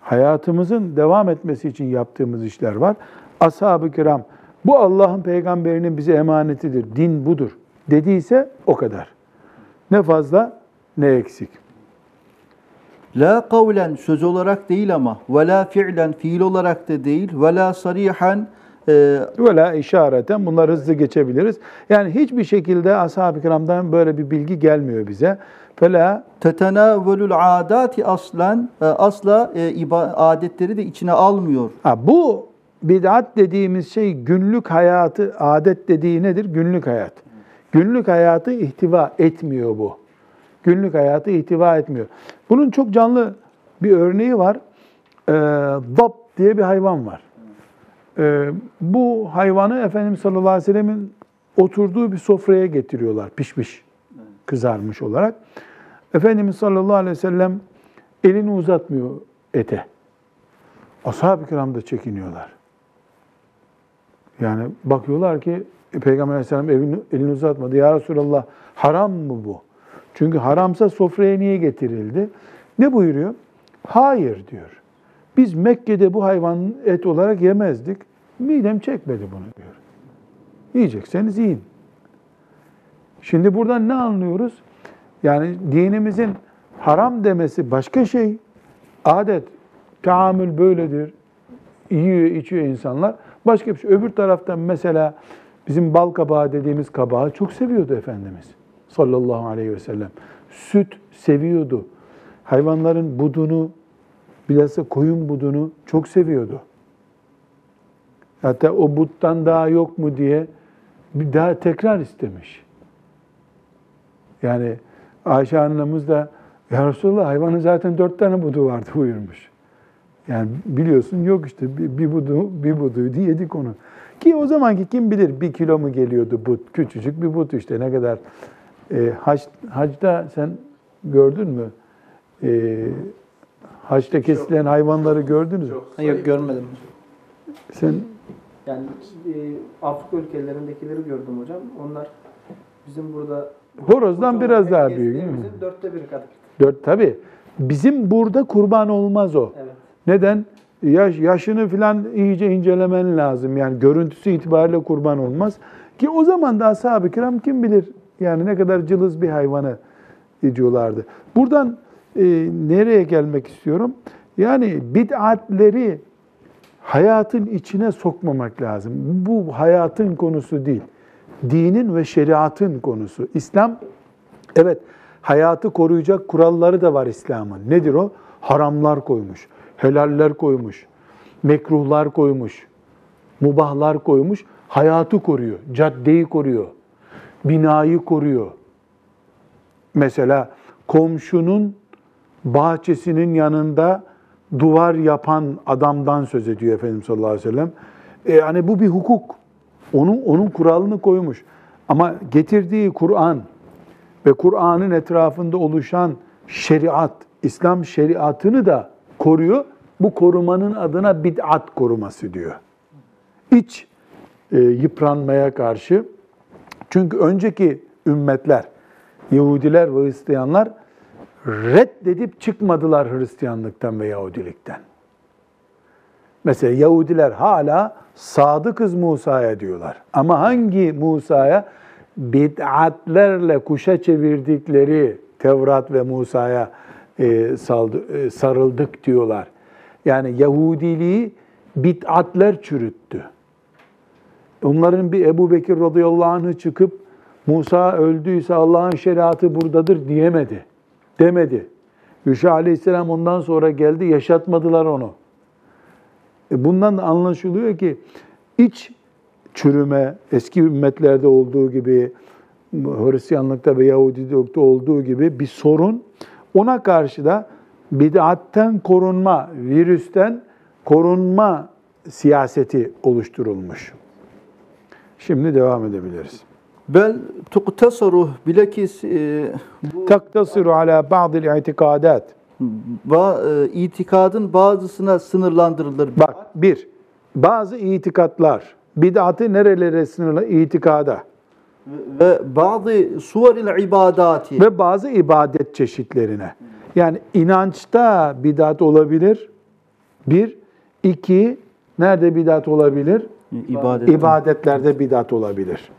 S1: hayatımızın devam etmesi için yaptığımız işler var. Ashab-ı kiram bu Allah'ın peygamberinin bize emanetidir, din budur dediyse o kadar. Ne fazla ne eksik.
S2: La kavlen söz olarak değil ama ve la fi'len fiil olarak da değil ve la sarihan e,
S1: Ve la işareten bunlar hızlı geçebiliriz. Yani hiçbir şekilde ashab-ı kiramdan böyle bir bilgi gelmiyor bize. Fela
S2: tetenavvelül adati aslen e, asla e, adetleri de içine almıyor.
S1: Ha, bu bid'at dediğimiz şey günlük hayatı, adet dediği nedir? Günlük hayat. Günlük hayatı ihtiva etmiyor bu. Günlük hayatı ihtiva etmiyor. Bunun çok canlı bir örneği var. Ee, dap diye bir hayvan var. Ee, bu hayvanı Efendimiz sallallahu aleyhi ve sellemin oturduğu bir sofraya getiriyorlar pişmiş, kızarmış olarak. Efendimiz sallallahu aleyhi ve sellem elini uzatmıyor ete. Ashab-ı kiram da çekiniyorlar. Yani bakıyorlar ki e, Peygamber aleyhisselam evini, elini uzatmadı. Ya Resulallah haram mı bu? Çünkü haramsa sofraya niye getirildi? Ne buyuruyor? Hayır diyor. Biz Mekke'de bu hayvan et olarak yemezdik. Midem çekmedi bunu diyor. Yiyecekseniz yiyin. Şimdi buradan ne anlıyoruz? Yani dinimizin haram demesi başka şey. Adet, tahammül böyledir. Yiyor, içiyor insanlar. Başka bir şey. Öbür taraftan mesela bizim bal kabağı dediğimiz kabağı çok seviyordu Efendimiz sallallahu aleyhi ve sellem. Süt seviyordu. Hayvanların budunu, bilhassa koyun budunu çok seviyordu. Hatta o buttan daha yok mu diye bir daha tekrar istemiş. Yani Ayşe annemiz de ya Resulallah hayvanın zaten dört tane budu vardı buyurmuş. Yani biliyorsun yok işte bir, bir budu bir buduydu yedik onu. Ki o zamanki kim bilir bir kilo mu geliyordu but küçücük bir but işte ne kadar e, hac, hacda sen gördün mü? E, hacda kesilen hayvanları gördünüz mü?
S3: Yok görmedim.
S1: Sen
S5: Yani e, Afrika ülkelerindekileri gördüm hocam. Onlar bizim burada
S1: horozdan biraz daha büyük.
S5: dörtte biri kadar.
S1: Dört tabii. Bizim burada kurban olmaz o.
S5: Evet.
S1: Neden? Yaş, yaşını falan iyice incelemen lazım. Yani görüntüsü itibariyle kurban olmaz. Ki o zaman da ashab-ı kiram kim bilir yani ne kadar cılız bir hayvanı diyorlardı. Buradan e, nereye gelmek istiyorum? Yani bid'atleri hayatın içine sokmamak lazım. Bu hayatın konusu değil. Dinin ve şeriatın konusu. İslam evet hayatı koruyacak kuralları da var İslam'ın. Nedir o? Haramlar koymuş, helaller koymuş, mekruhlar koymuş. mubahlar koymuş. Hayatı koruyor, caddeyi koruyor, binayı koruyor. Mesela komşunun bahçesinin yanında duvar yapan adamdan söz ediyor Efendimiz sallallahu aleyhi ve sellem. E, yani bu bir hukuk. Onun, onun kuralını koymuş. Ama getirdiği Kur'an ve Kur'an'ın etrafında oluşan şeriat, İslam şeriatını da koruyor. Bu korumanın adına bid'at koruması diyor. İç e, yıpranmaya karşı. Çünkü önceki ümmetler, Yahudiler ve Hristiyanlar reddedip çıkmadılar Hristiyanlıktan ve Yahudilikten. Mesela Yahudiler hala sadıkız Musa'ya diyorlar. Ama hangi Musa'ya? Bid'atlerle kuşa çevirdikleri Tevrat ve Musa'ya e, e, sarıldık diyorlar. Yani Yahudiliği bid'atler çürüttü. Onların bir Ebu Bekir radıyallahu anh'ı çıkıp Musa öldüyse Allah'ın şeriatı buradadır diyemedi. Demedi. Yuşa aleyhisselam ondan sonra geldi yaşatmadılar onu. E bundan da anlaşılıyor ki iç çürüme eski ümmetlerde olduğu gibi Hristiyanlıkta ve Yahudilikte olduğu gibi bir sorun. Ona karşı da bid'atten korunma, virüsten korunma siyaseti oluşturulmuş. Şimdi devam edebiliriz.
S2: Bel tuktasaru bilakis e, bu
S1: Taktasiru ala ba'dil itikadat.
S2: Ba- e, itikadın bazısına sınırlandırılır.
S1: Bak bir, bazı itikatlar, bid'atı nerelere sınırlı? İtikada.
S2: ve bazı suvaril ibadati
S1: Ve bazı ibadet çeşitlerine. Yani inançta bid'at olabilir. Bir. iki nerede bid'at olabilir?
S2: ibadet.
S1: İbadetlerde bid'at olabilir.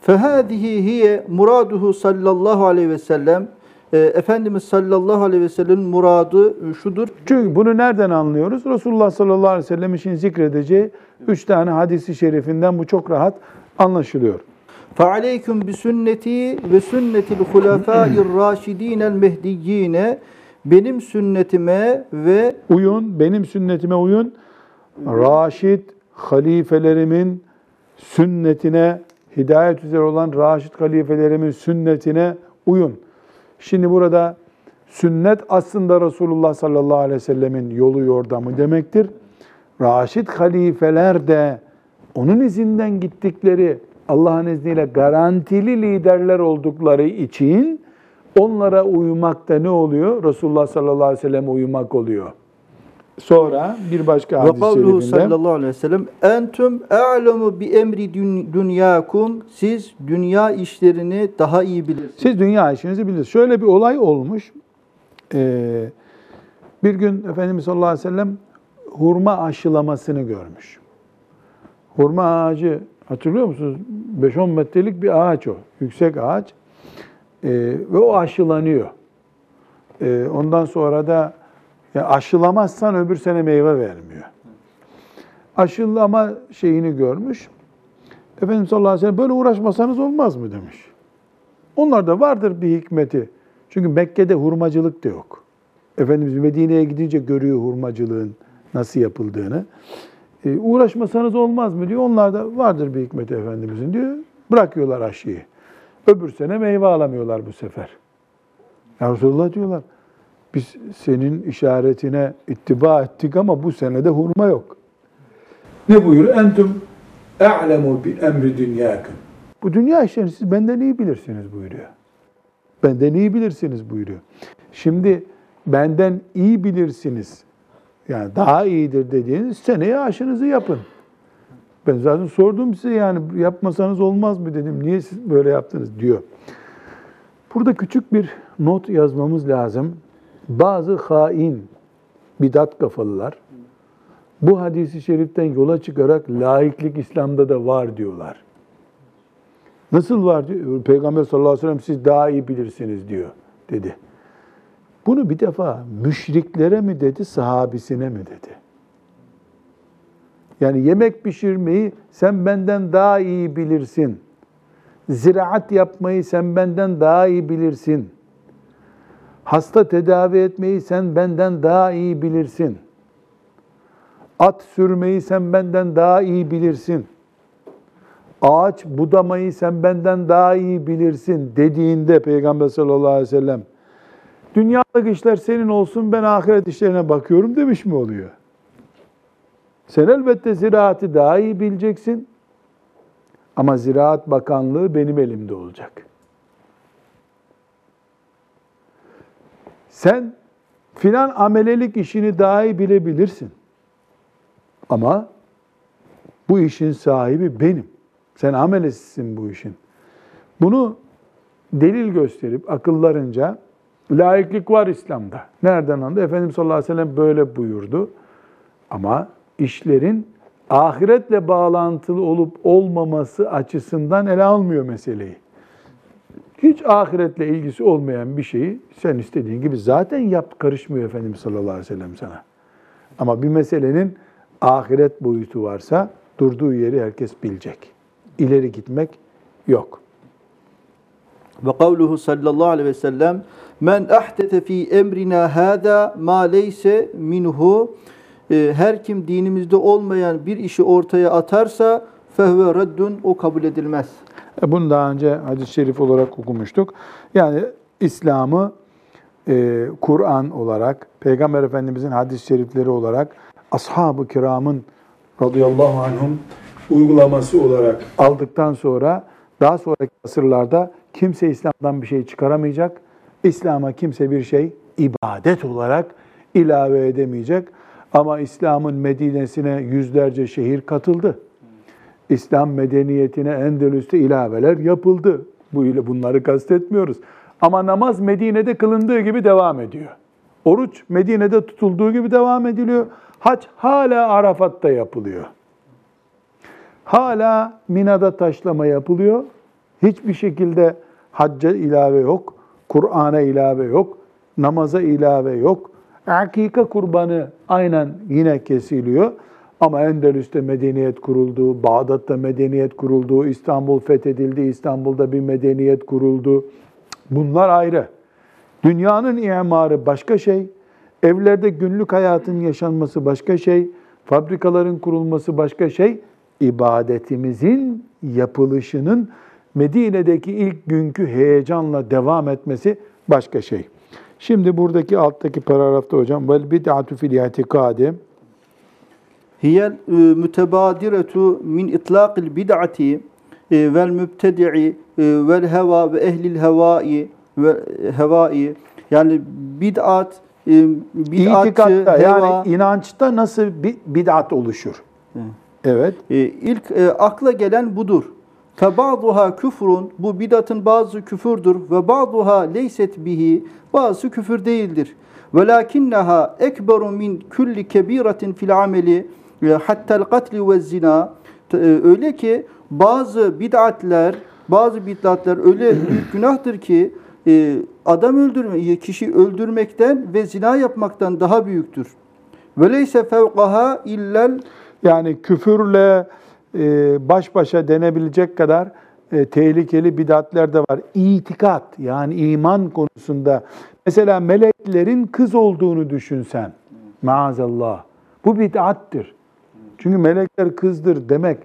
S2: Fehadihi hiye muraduhu sallallahu aleyhi ve sellem E, Efendimiz sallallahu aleyhi ve sellem'in muradı şudur.
S1: Çünkü bunu nereden anlıyoruz? Resulullah sallallahu aleyhi ve sellem için zikredeceği üç tane hadisi şerifinden bu çok rahat anlaşılıyor.
S2: فَعَلَيْكُمْ بِسُنَّتِي ve sünnetil hulefâir raşidînel mehdiyyîne benim sünnetime ve
S1: Uyun, benim sünnetime uyun. Raşid halifelerimin sünnetine, hidayet üzere olan Raşid halifelerimin sünnetine uyun. Şimdi burada sünnet aslında Resulullah sallallahu aleyhi ve sellemin yolu yordamı demektir. Raşid halifeler de onun izinden gittikleri Allah'ın izniyle garantili liderler oldukları için onlara uymak da ne oluyor? Resulullah sallallahu aleyhi ve selleme uymak oluyor. Sonra bir başka
S2: ve
S1: hadis-i şerifinde
S2: sallallahu aleyhi ve sellem entüm e'lemu bi emri dün- dünyakum siz dünya işlerini daha iyi bilirsiniz.
S1: siz dünya işinizi bilirsiniz. Şöyle bir olay olmuş. Ee, bir gün Efendimiz sallallahu aleyhi ve sellem hurma aşılamasını görmüş. Hurma ağacı hatırlıyor musunuz? 5-10 metrelik bir ağaç o. Yüksek ağaç. Ee, ve o aşılanıyor. Ee, ondan sonra da ya aşılamazsan öbür sene meyve vermiyor. Aşılama şeyini görmüş. Efendimiz sallallahu aleyhi ve sellem böyle uğraşmasanız olmaz mı demiş. Onlarda vardır bir hikmeti. Çünkü Mekke'de hurmacılık da yok. Efendimiz Medine'ye gidince görüyor hurmacılığın nasıl yapıldığını. E, uğraşmasanız olmaz mı diyor. Onlarda vardır bir hikmeti Efendimizin diyor. Bırakıyorlar aşıyı. Öbür sene meyve alamıyorlar bu sefer. Ya Resulullah diyorlar. Biz senin işaretine ittiba ettik ama bu senede hurma yok. Ne buyuruyor? Entüm e'lemu bi emri dünyakım. Bu dünya işlerini siz benden iyi bilirsiniz buyuruyor. Benden iyi bilirsiniz buyuruyor. Şimdi benden iyi bilirsiniz. Yani daha iyidir dediğiniz seneye aşınızı yapın. Ben zaten sordum size yani yapmasanız olmaz mı dedim. Niye siz böyle yaptınız diyor. Burada küçük bir not yazmamız lazım. Bazı hain, bidat kafalılar bu hadisi şeriften yola çıkarak laiklik İslam'da da var diyorlar. Nasıl var diyor? Peygamber sallallahu aleyhi ve sellem siz daha iyi bilirsiniz diyor dedi. Bunu bir defa müşriklere mi dedi, sahabisine mi dedi? Yani yemek pişirmeyi sen benden daha iyi bilirsin. Ziraat yapmayı sen benden daha iyi bilirsin. Hasta tedavi etmeyi sen benden daha iyi bilirsin. At sürmeyi sen benden daha iyi bilirsin. Ağaç budamayı sen benden daha iyi bilirsin dediğinde Peygamber sallallahu aleyhi ve sellem dünyalık işler senin olsun ben ahiret işlerine bakıyorum demiş mi oluyor? Sen elbette ziraatı daha iyi bileceksin. Ama Ziraat Bakanlığı benim elimde olacak. Sen filan amelelik işini daha iyi bilebilirsin. Ama bu işin sahibi benim. Sen amelesisin bu işin. Bunu delil gösterip akıllarınca laiklik var İslam'da. Nereden anladı? Efendimiz sallallahu aleyhi ve sellem böyle buyurdu. Ama işlerin ahiretle bağlantılı olup olmaması açısından ele almıyor meseleyi. Hiç ahiretle ilgisi olmayan bir şeyi sen istediğin gibi zaten yap karışmıyor Efendimiz sallallahu aleyhi ve sellem sana. Ama bir meselenin ahiret boyutu varsa durduğu yeri herkes bilecek. İleri gitmek yok.
S2: Ve kavluhu sallallahu aleyhi ve sellem men ahdete fi emrina hâzâ ma leyse minhu Ee, her kim dinimizde olmayan bir işi ortaya atarsa fehve reddun o kabul edilmez.
S1: E, Bunu daha önce hadis-i şerif olarak okumuştuk. Yani İslam'ı e, Kur'an olarak, Peygamber Efendimizin hadis-i şerifleri olarak, ashab-ı kiramın radıyallahu anhum uygulaması olarak aldıktan sonra daha sonraki asırlarda kimse İslam'dan bir şey çıkaramayacak. İslam'a kimse bir şey ibadet olarak ilave edemeyecek. Ama İslam'ın Medine'sine yüzlerce şehir katıldı. İslam medeniyetine Endülüs'te ilaveler yapıldı. Bu ile bunları kastetmiyoruz. Ama namaz Medine'de kılındığı gibi devam ediyor. Oruç Medine'de tutulduğu gibi devam ediliyor. Hac hala Arafat'ta yapılıyor. Hala Mina'da taşlama yapılıyor. Hiçbir şekilde hacca ilave yok, Kur'an'a ilave yok, namaza ilave yok. Akika kurbanı aynen yine kesiliyor. Ama Endülüs'te medeniyet kuruldu, Bağdat'ta medeniyet kuruldu, İstanbul fethedildi, İstanbul'da bir medeniyet kuruldu. Bunlar ayrı. Dünyanın imarı başka şey, evlerde günlük hayatın yaşanması başka şey, fabrikaların kurulması başka şey, ibadetimizin yapılışının Medine'deki ilk günkü heyecanla devam etmesi başka şey. Şimdi buradaki alttaki paragrafta hocam vel bid'atu fil i'tikadi
S2: Hiyel e, mütebadiretu min itlaqil bid'ati e, vel mübtedi'i e, vel heva ve ehlil hevai ve hevai yani bid'at
S1: itikatta
S2: heva
S1: yani inançta nasıl bid'at oluşur? Evet.
S2: ilk akla gelen budur. Febaduha küfrun bu bidatın bazı küfürdür ve baduha leyset bihi bazı küfür değildir. Velakinneha ekberu min kulli kebiratin fil ameli hattel katli ve zina e, öyle ki bazı bid'atler bazı bid'atler öyle büyük günahtır ki e, adam öldürme kişi öldürmekten ve zina yapmaktan daha büyüktür. Ve leyse fevkaha illel
S1: Yani küfürle e, baş başa denebilecek kadar e, tehlikeli bidatler de var. İtikat yani iman konusunda mesela meleklerin kız olduğunu düşünsen maazallah bu bid'attır. Çünkü melekler kızdır demek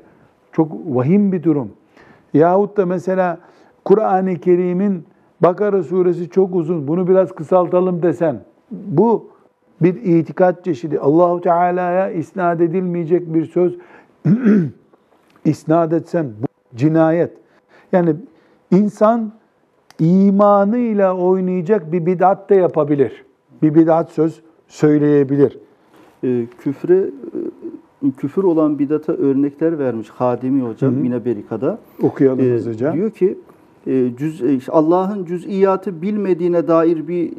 S1: çok vahim bir durum. Yahut da mesela Kur'an-ı Kerim'in Bakara suresi çok uzun bunu biraz kısaltalım desen bu bir itikat çeşidi. Allahu Teala'ya isnat edilmeyecek bir söz isnat etsen bu cinayet. Yani insan imanıyla oynayacak bir bid'at da yapabilir. Bir bid'at söz söyleyebilir.
S2: e, küfre küfür olan bidata örnekler vermiş Hadimi hocam Mine Berika'da.
S1: Okuyalım
S2: E,
S1: hızlıca.
S2: diyor ki e, cüz, e, Allah'ın cüz'iyatı bilmediğine dair bir e,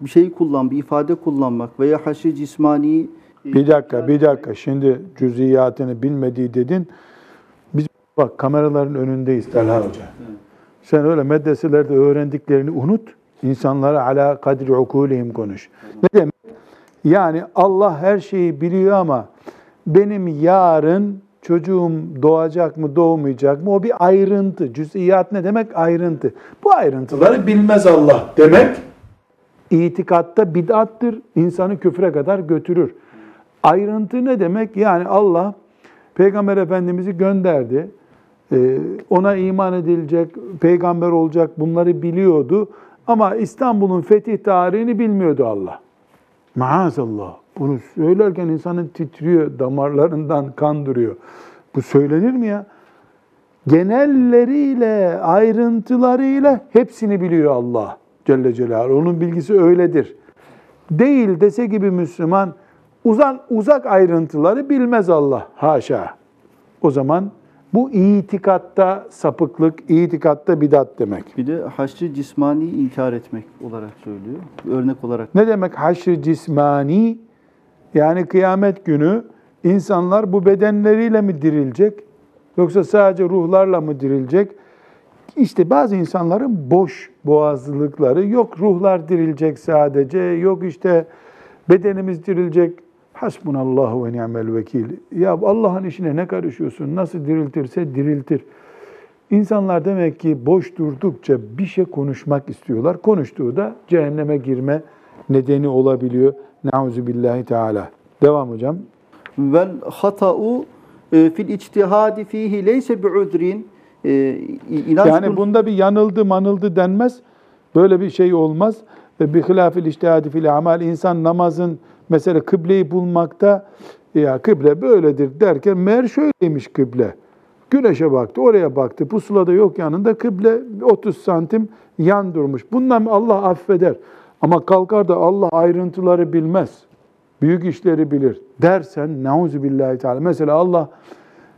S2: bir şey kullan, bir ifade kullanmak veya haşi cismani
S1: Bir dakika, bir dakika. Şimdi cüz'iyatını bilmediği dedin. Biz bak kameraların önündeyiz Talha Hoca. Sen öyle medreselerde öğrendiklerini unut. İnsanlara ala kadri ukulihim konuş. Ne demek? Yani Allah her şeyi biliyor ama benim yarın çocuğum doğacak mı doğmayacak mı o bir ayrıntı. Cüz'iyat ne demek? Ayrıntı. Bu ayrıntıları bilmez Allah demek itikatta bid'attır. insanı küfre kadar götürür. Ayrıntı ne demek? Yani Allah Peygamber Efendimiz'i gönderdi. Ee, ona iman edilecek, peygamber olacak bunları biliyordu. Ama İstanbul'un fetih tarihini bilmiyordu Allah. Maazallah. Bunu söylerken insanın titriyor, damarlarından kan duruyor. Bu söylenir mi ya? Genelleriyle, ayrıntılarıyla hepsini biliyor Allah Celle Celaluhu. Onun bilgisi öyledir. Değil dese gibi Müslüman uzak, uzak ayrıntıları bilmez Allah. Haşa. O zaman bu itikatta sapıklık, itikatta bidat demek.
S2: Bir de haşrı cismani inkar etmek olarak söylüyor. Örnek olarak
S1: Ne demek haşr cismani? Yani kıyamet günü insanlar bu bedenleriyle mi dirilecek? Yoksa sadece ruhlarla mı dirilecek? İşte bazı insanların boş boğazlılıkları, yok ruhlar dirilecek sadece, yok işte bedenimiz dirilecek. Hasbunallahu ve ni'mel vekil. Ya Allah'ın işine ne karışıyorsun? Nasıl diriltirse diriltir. İnsanlar demek ki boş durdukça bir şey konuşmak istiyorlar. Konuştuğu da cehenneme girme nedeni olabiliyor. Nauzu billahi teala. Devam hocam.
S2: vel hata'u e, fil içtihadi fihi leyse bi'udrin e, inanç
S1: Yani bunda bir yanıldı manıldı denmez. Böyle bir şey olmaz. Ve bi hilafil iştihadi fil amal insan namazın mesela kıbleyi bulmakta ya kıble böyledir derken meğer şöyleymiş kıble. Güneşe baktı, oraya baktı. Pusulada yok yanında kıble 30 santim yan durmuş. Bundan Allah affeder. Ama kalkar da Allah ayrıntıları bilmez. Büyük işleri bilir dersen nauzu billahi teala. Mesela Allah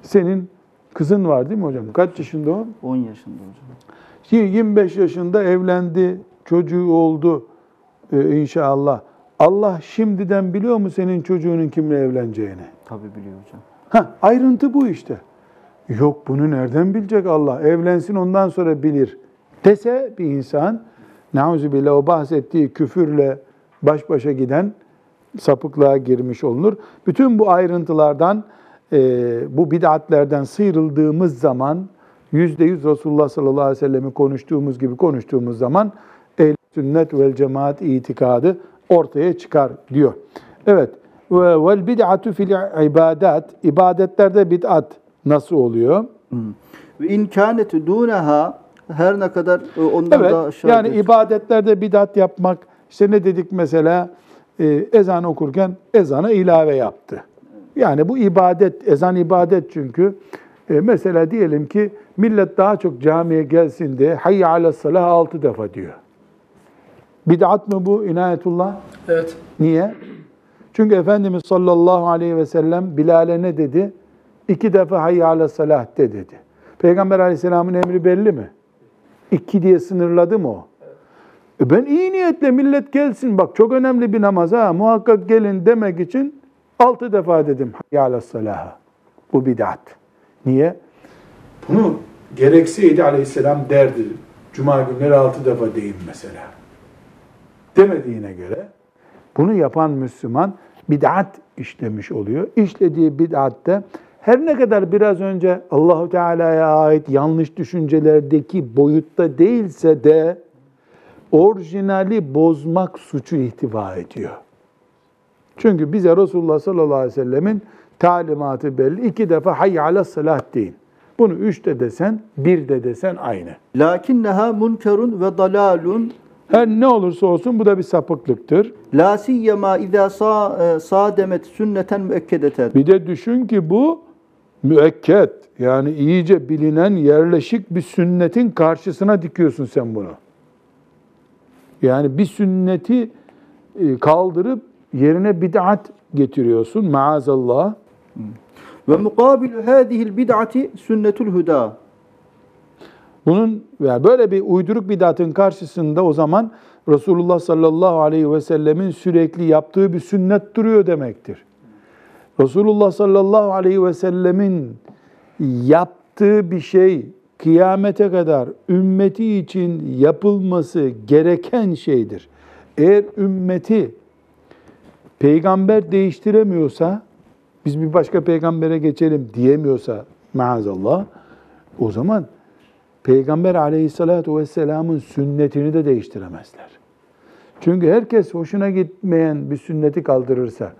S1: senin kızın var değil mi hocam? Kaç yaşında o?
S2: 10 yaşında hocam.
S1: Şimdi 25 yaşında evlendi, çocuğu oldu e, inşallah. Allah şimdiden biliyor mu senin çocuğunun kimle evleneceğini?
S2: Tabi biliyor hocam.
S1: Ha, ayrıntı bu işte. Yok bunu nereden bilecek Allah? Evlensin ondan sonra bilir. Dese bir insan, nauzubillah o bahsettiği küfürle baş başa giden sapıklığa girmiş olunur. Bütün bu ayrıntılardan, e, bu bid'atlerden sıyrıldığımız zaman, yüzde yüz Resulullah sallallahu aleyhi ve sellem'i konuştuğumuz gibi konuştuğumuz zaman ehl sünnet vel cemaat itikadı ortaya çıkar diyor. Evet. Ve vel bid'atu fil ibadat. İbadetlerde bid'at nasıl oluyor?
S2: Ve in kânet dûneha her ne kadar e, ondan
S1: Evet.
S2: daha aşağı
S1: Yani
S2: geç-
S1: ibadetlerde bid'at yapmak. işte ne dedik mesela? e, ezan okurken ezana ilave yaptı. Yani bu ibadet, ezan ibadet çünkü. E, mesela diyelim ki millet daha çok camiye gelsin diye hayy ala salah altı defa diyor. Bid'at mı bu inayetullah?
S5: Evet.
S1: Niye? Çünkü Efendimiz sallallahu aleyhi ve sellem Bilal'e ne dedi? İki defa hayy ala salah de dedi. Peygamber aleyhisselamın emri belli mi? İki diye sınırladı mı o? E ben iyi niyetle millet gelsin bak çok önemli bir namaz ha muhakkak gelin demek için altı defa dedim hayy ala salah. Bu bid'at. Niye? Bunu gerekseydi aleyhisselam derdi. Cuma günleri altı defa deyin mesela. Demediğine göre bunu yapan Müslüman bid'at işlemiş oluyor. İşlediği bid'atte her ne kadar biraz önce Allahu Teala'ya ait yanlış düşüncelerdeki boyutta değilse de orijinali bozmak suçu ihtiva ediyor. Çünkü bize Resulullah sallallahu aleyhi ve sellemin talimatı belli. İki defa hayy ala salah deyin. Bunu üç de desen, bir de desen aynı.
S2: Lakinneha munkerun ve dalalun
S1: Her ne olursa olsun bu da bir sapıklıktır.
S2: la siyyema izâ sa, e, sademet sünneten müekkedeten.
S1: Bir de düşün ki bu müekket yani iyice bilinen yerleşik bir sünnetin karşısına dikiyorsun sen bunu. Yani bir sünneti e, kaldırıp yerine bid'at getiriyorsun maazallah.
S2: Ve mukabilu hâzihil bid'ati sünnetul huda.
S1: Bunun yani böyle bir uyduruk bid'atın karşısında o zaman Resulullah sallallahu aleyhi ve sellemin sürekli yaptığı bir sünnet duruyor demektir. Resulullah sallallahu aleyhi ve sellemin yaptığı bir şey kıyamete kadar ümmeti için yapılması gereken şeydir. Eğer ümmeti peygamber değiştiremiyorsa, biz bir başka peygambere geçelim diyemiyorsa maazallah, o zaman Peygamber aleyhissalatu vesselamın sünnetini de değiştiremezler. Çünkü herkes hoşuna gitmeyen bir sünneti kaldırırsa,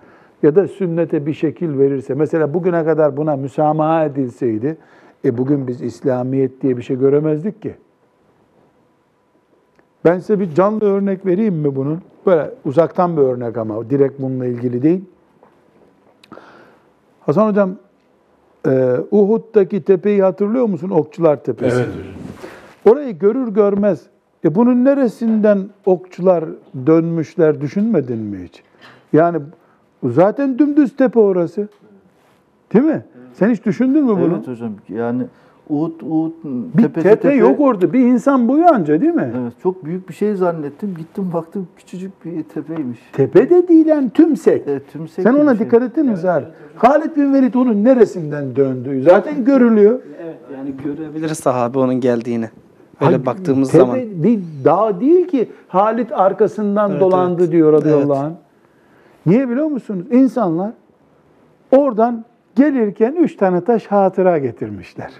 S1: ya da sünnete bir şekil verirse, mesela bugüne kadar buna müsamaha edilseydi, e bugün biz İslamiyet diye bir şey göremezdik ki. Ben size bir canlı örnek vereyim mi bunun? Böyle uzaktan bir örnek ama direkt bununla ilgili değil. Hasan Hocam, e, Uhud'daki tepeyi hatırlıyor musun? Okçular Tepesi.
S4: Evet.
S1: Orayı görür görmez, e bunun neresinden okçular dönmüşler düşünmedin mi hiç? Yani zaten dümdüz tepe orası. Değil mi? Sen hiç düşündün mü bunu?
S2: Evet hocam. Yani Uhud, Uhud
S1: bir
S2: tepesi
S1: tepe, yok orada. Bir insan boyu anca değil mi?
S2: Evet, çok büyük bir şey zannettim. Gittim baktım küçücük bir tepeymiş.
S1: Tepe de değil yani tümsek.
S2: Evet, tümsek
S1: Sen ona
S2: şey.
S1: dikkat ettin mi Zahar? Halid bin Velid onun neresinden döndüğü zaten görülüyor.
S3: Evet yani görebiliriz sahabe onun geldiğini. Böyle
S1: Hayır,
S3: baktığımız
S1: tepe
S3: zaman.
S1: Bir dağ değil ki Halit arkasından
S3: Evet,
S1: dolandı
S3: evet.
S1: diyor radıyallahu
S3: Evet.
S1: anh. Niye biliyor musunuz? İnsanlar oradan gelirken üç tane taş hatıra getirmişler.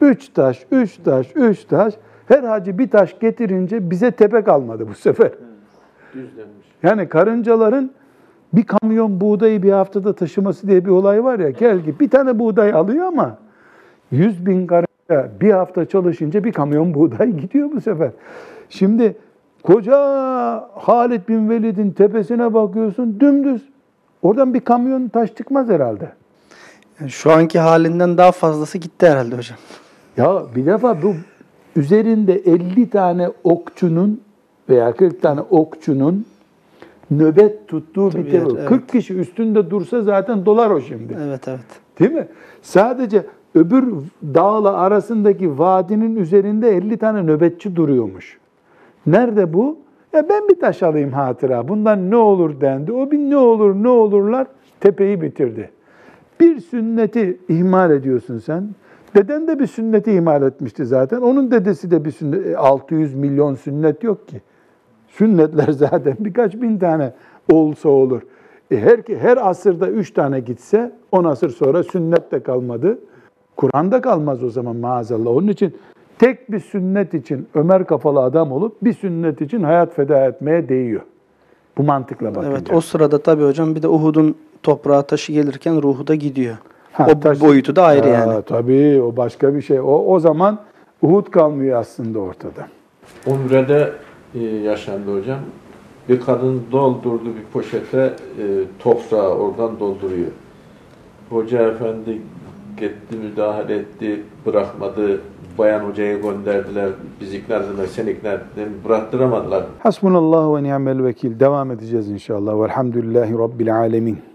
S1: Üç taş, üç taş, üç taş. Her hacı bir taş getirince bize tepe kalmadı bu sefer. Yani karıncaların bir kamyon buğdayı bir haftada taşıması diye bir olay var ya. Gel ki bir tane buğday alıyor ama 100 bin karınca bir hafta çalışınca bir kamyon buğday gidiyor bu sefer. Şimdi koca Halid bin Velid'in tepesine bakıyorsun dümdüz. Oradan bir kamyon taş çıkmaz herhalde.
S3: Yani şu anki halinden daha fazlası gitti herhalde hocam.
S1: Ya bir defa bu üzerinde 50 tane okçunun veya 40 tane okçunun nöbet tuttuğu
S3: Tabii
S1: bir tepe.
S3: yer,
S1: 40 kişi üstünde dursa zaten dolar o şimdi.
S3: Evet evet.
S1: Değil mi? Sadece öbür dağla arasındaki vadinin üzerinde 50 tane nöbetçi duruyormuş. Nerede bu? Ya ben bir taş alayım hatıra. Bundan ne olur dendi. O bir ne olur ne olurlar tepeyi bitirdi. Bir sünneti ihmal ediyorsun sen. Deden de bir sünneti ihmal etmişti zaten. Onun dedesi de bir sünnet. E, 600 milyon sünnet yok ki. Sünnetler zaten birkaç bin tane olsa olur. E her, her asırda üç tane gitse on asır sonra sünnet de kalmadı. Kur'an da kalmaz o zaman maazallah. Onun için tek bir sünnet için Ömer kafalı adam olup bir sünnet için hayat feda etmeye değiyor. Bu mantıkla bakınca.
S3: Evet o sırada tabii hocam bir de Uhud'un toprağa taşı gelirken ruhu da gidiyor.
S1: Ha,
S3: o
S1: taş-
S3: boyutu da ayrı
S1: Ha,
S3: yani.
S1: Tabii o başka bir şey. O, o zaman Uhud kalmıyor aslında ortada.
S4: Umre'de e, yaşandı hocam. Bir kadın doldurdu bir poşete e, toprağı oradan dolduruyor. Hoca efendi gitti müdahale etti, bırakmadı. Bayan hocaya gönderdiler. Biz ikna ettiler, sen ikna ettin. Bıraktıramadılar.
S1: Hasbunallahu ve ni'mel vekil. Devam edeceğiz inşallah. Velhamdülillahi Rabbil alemin.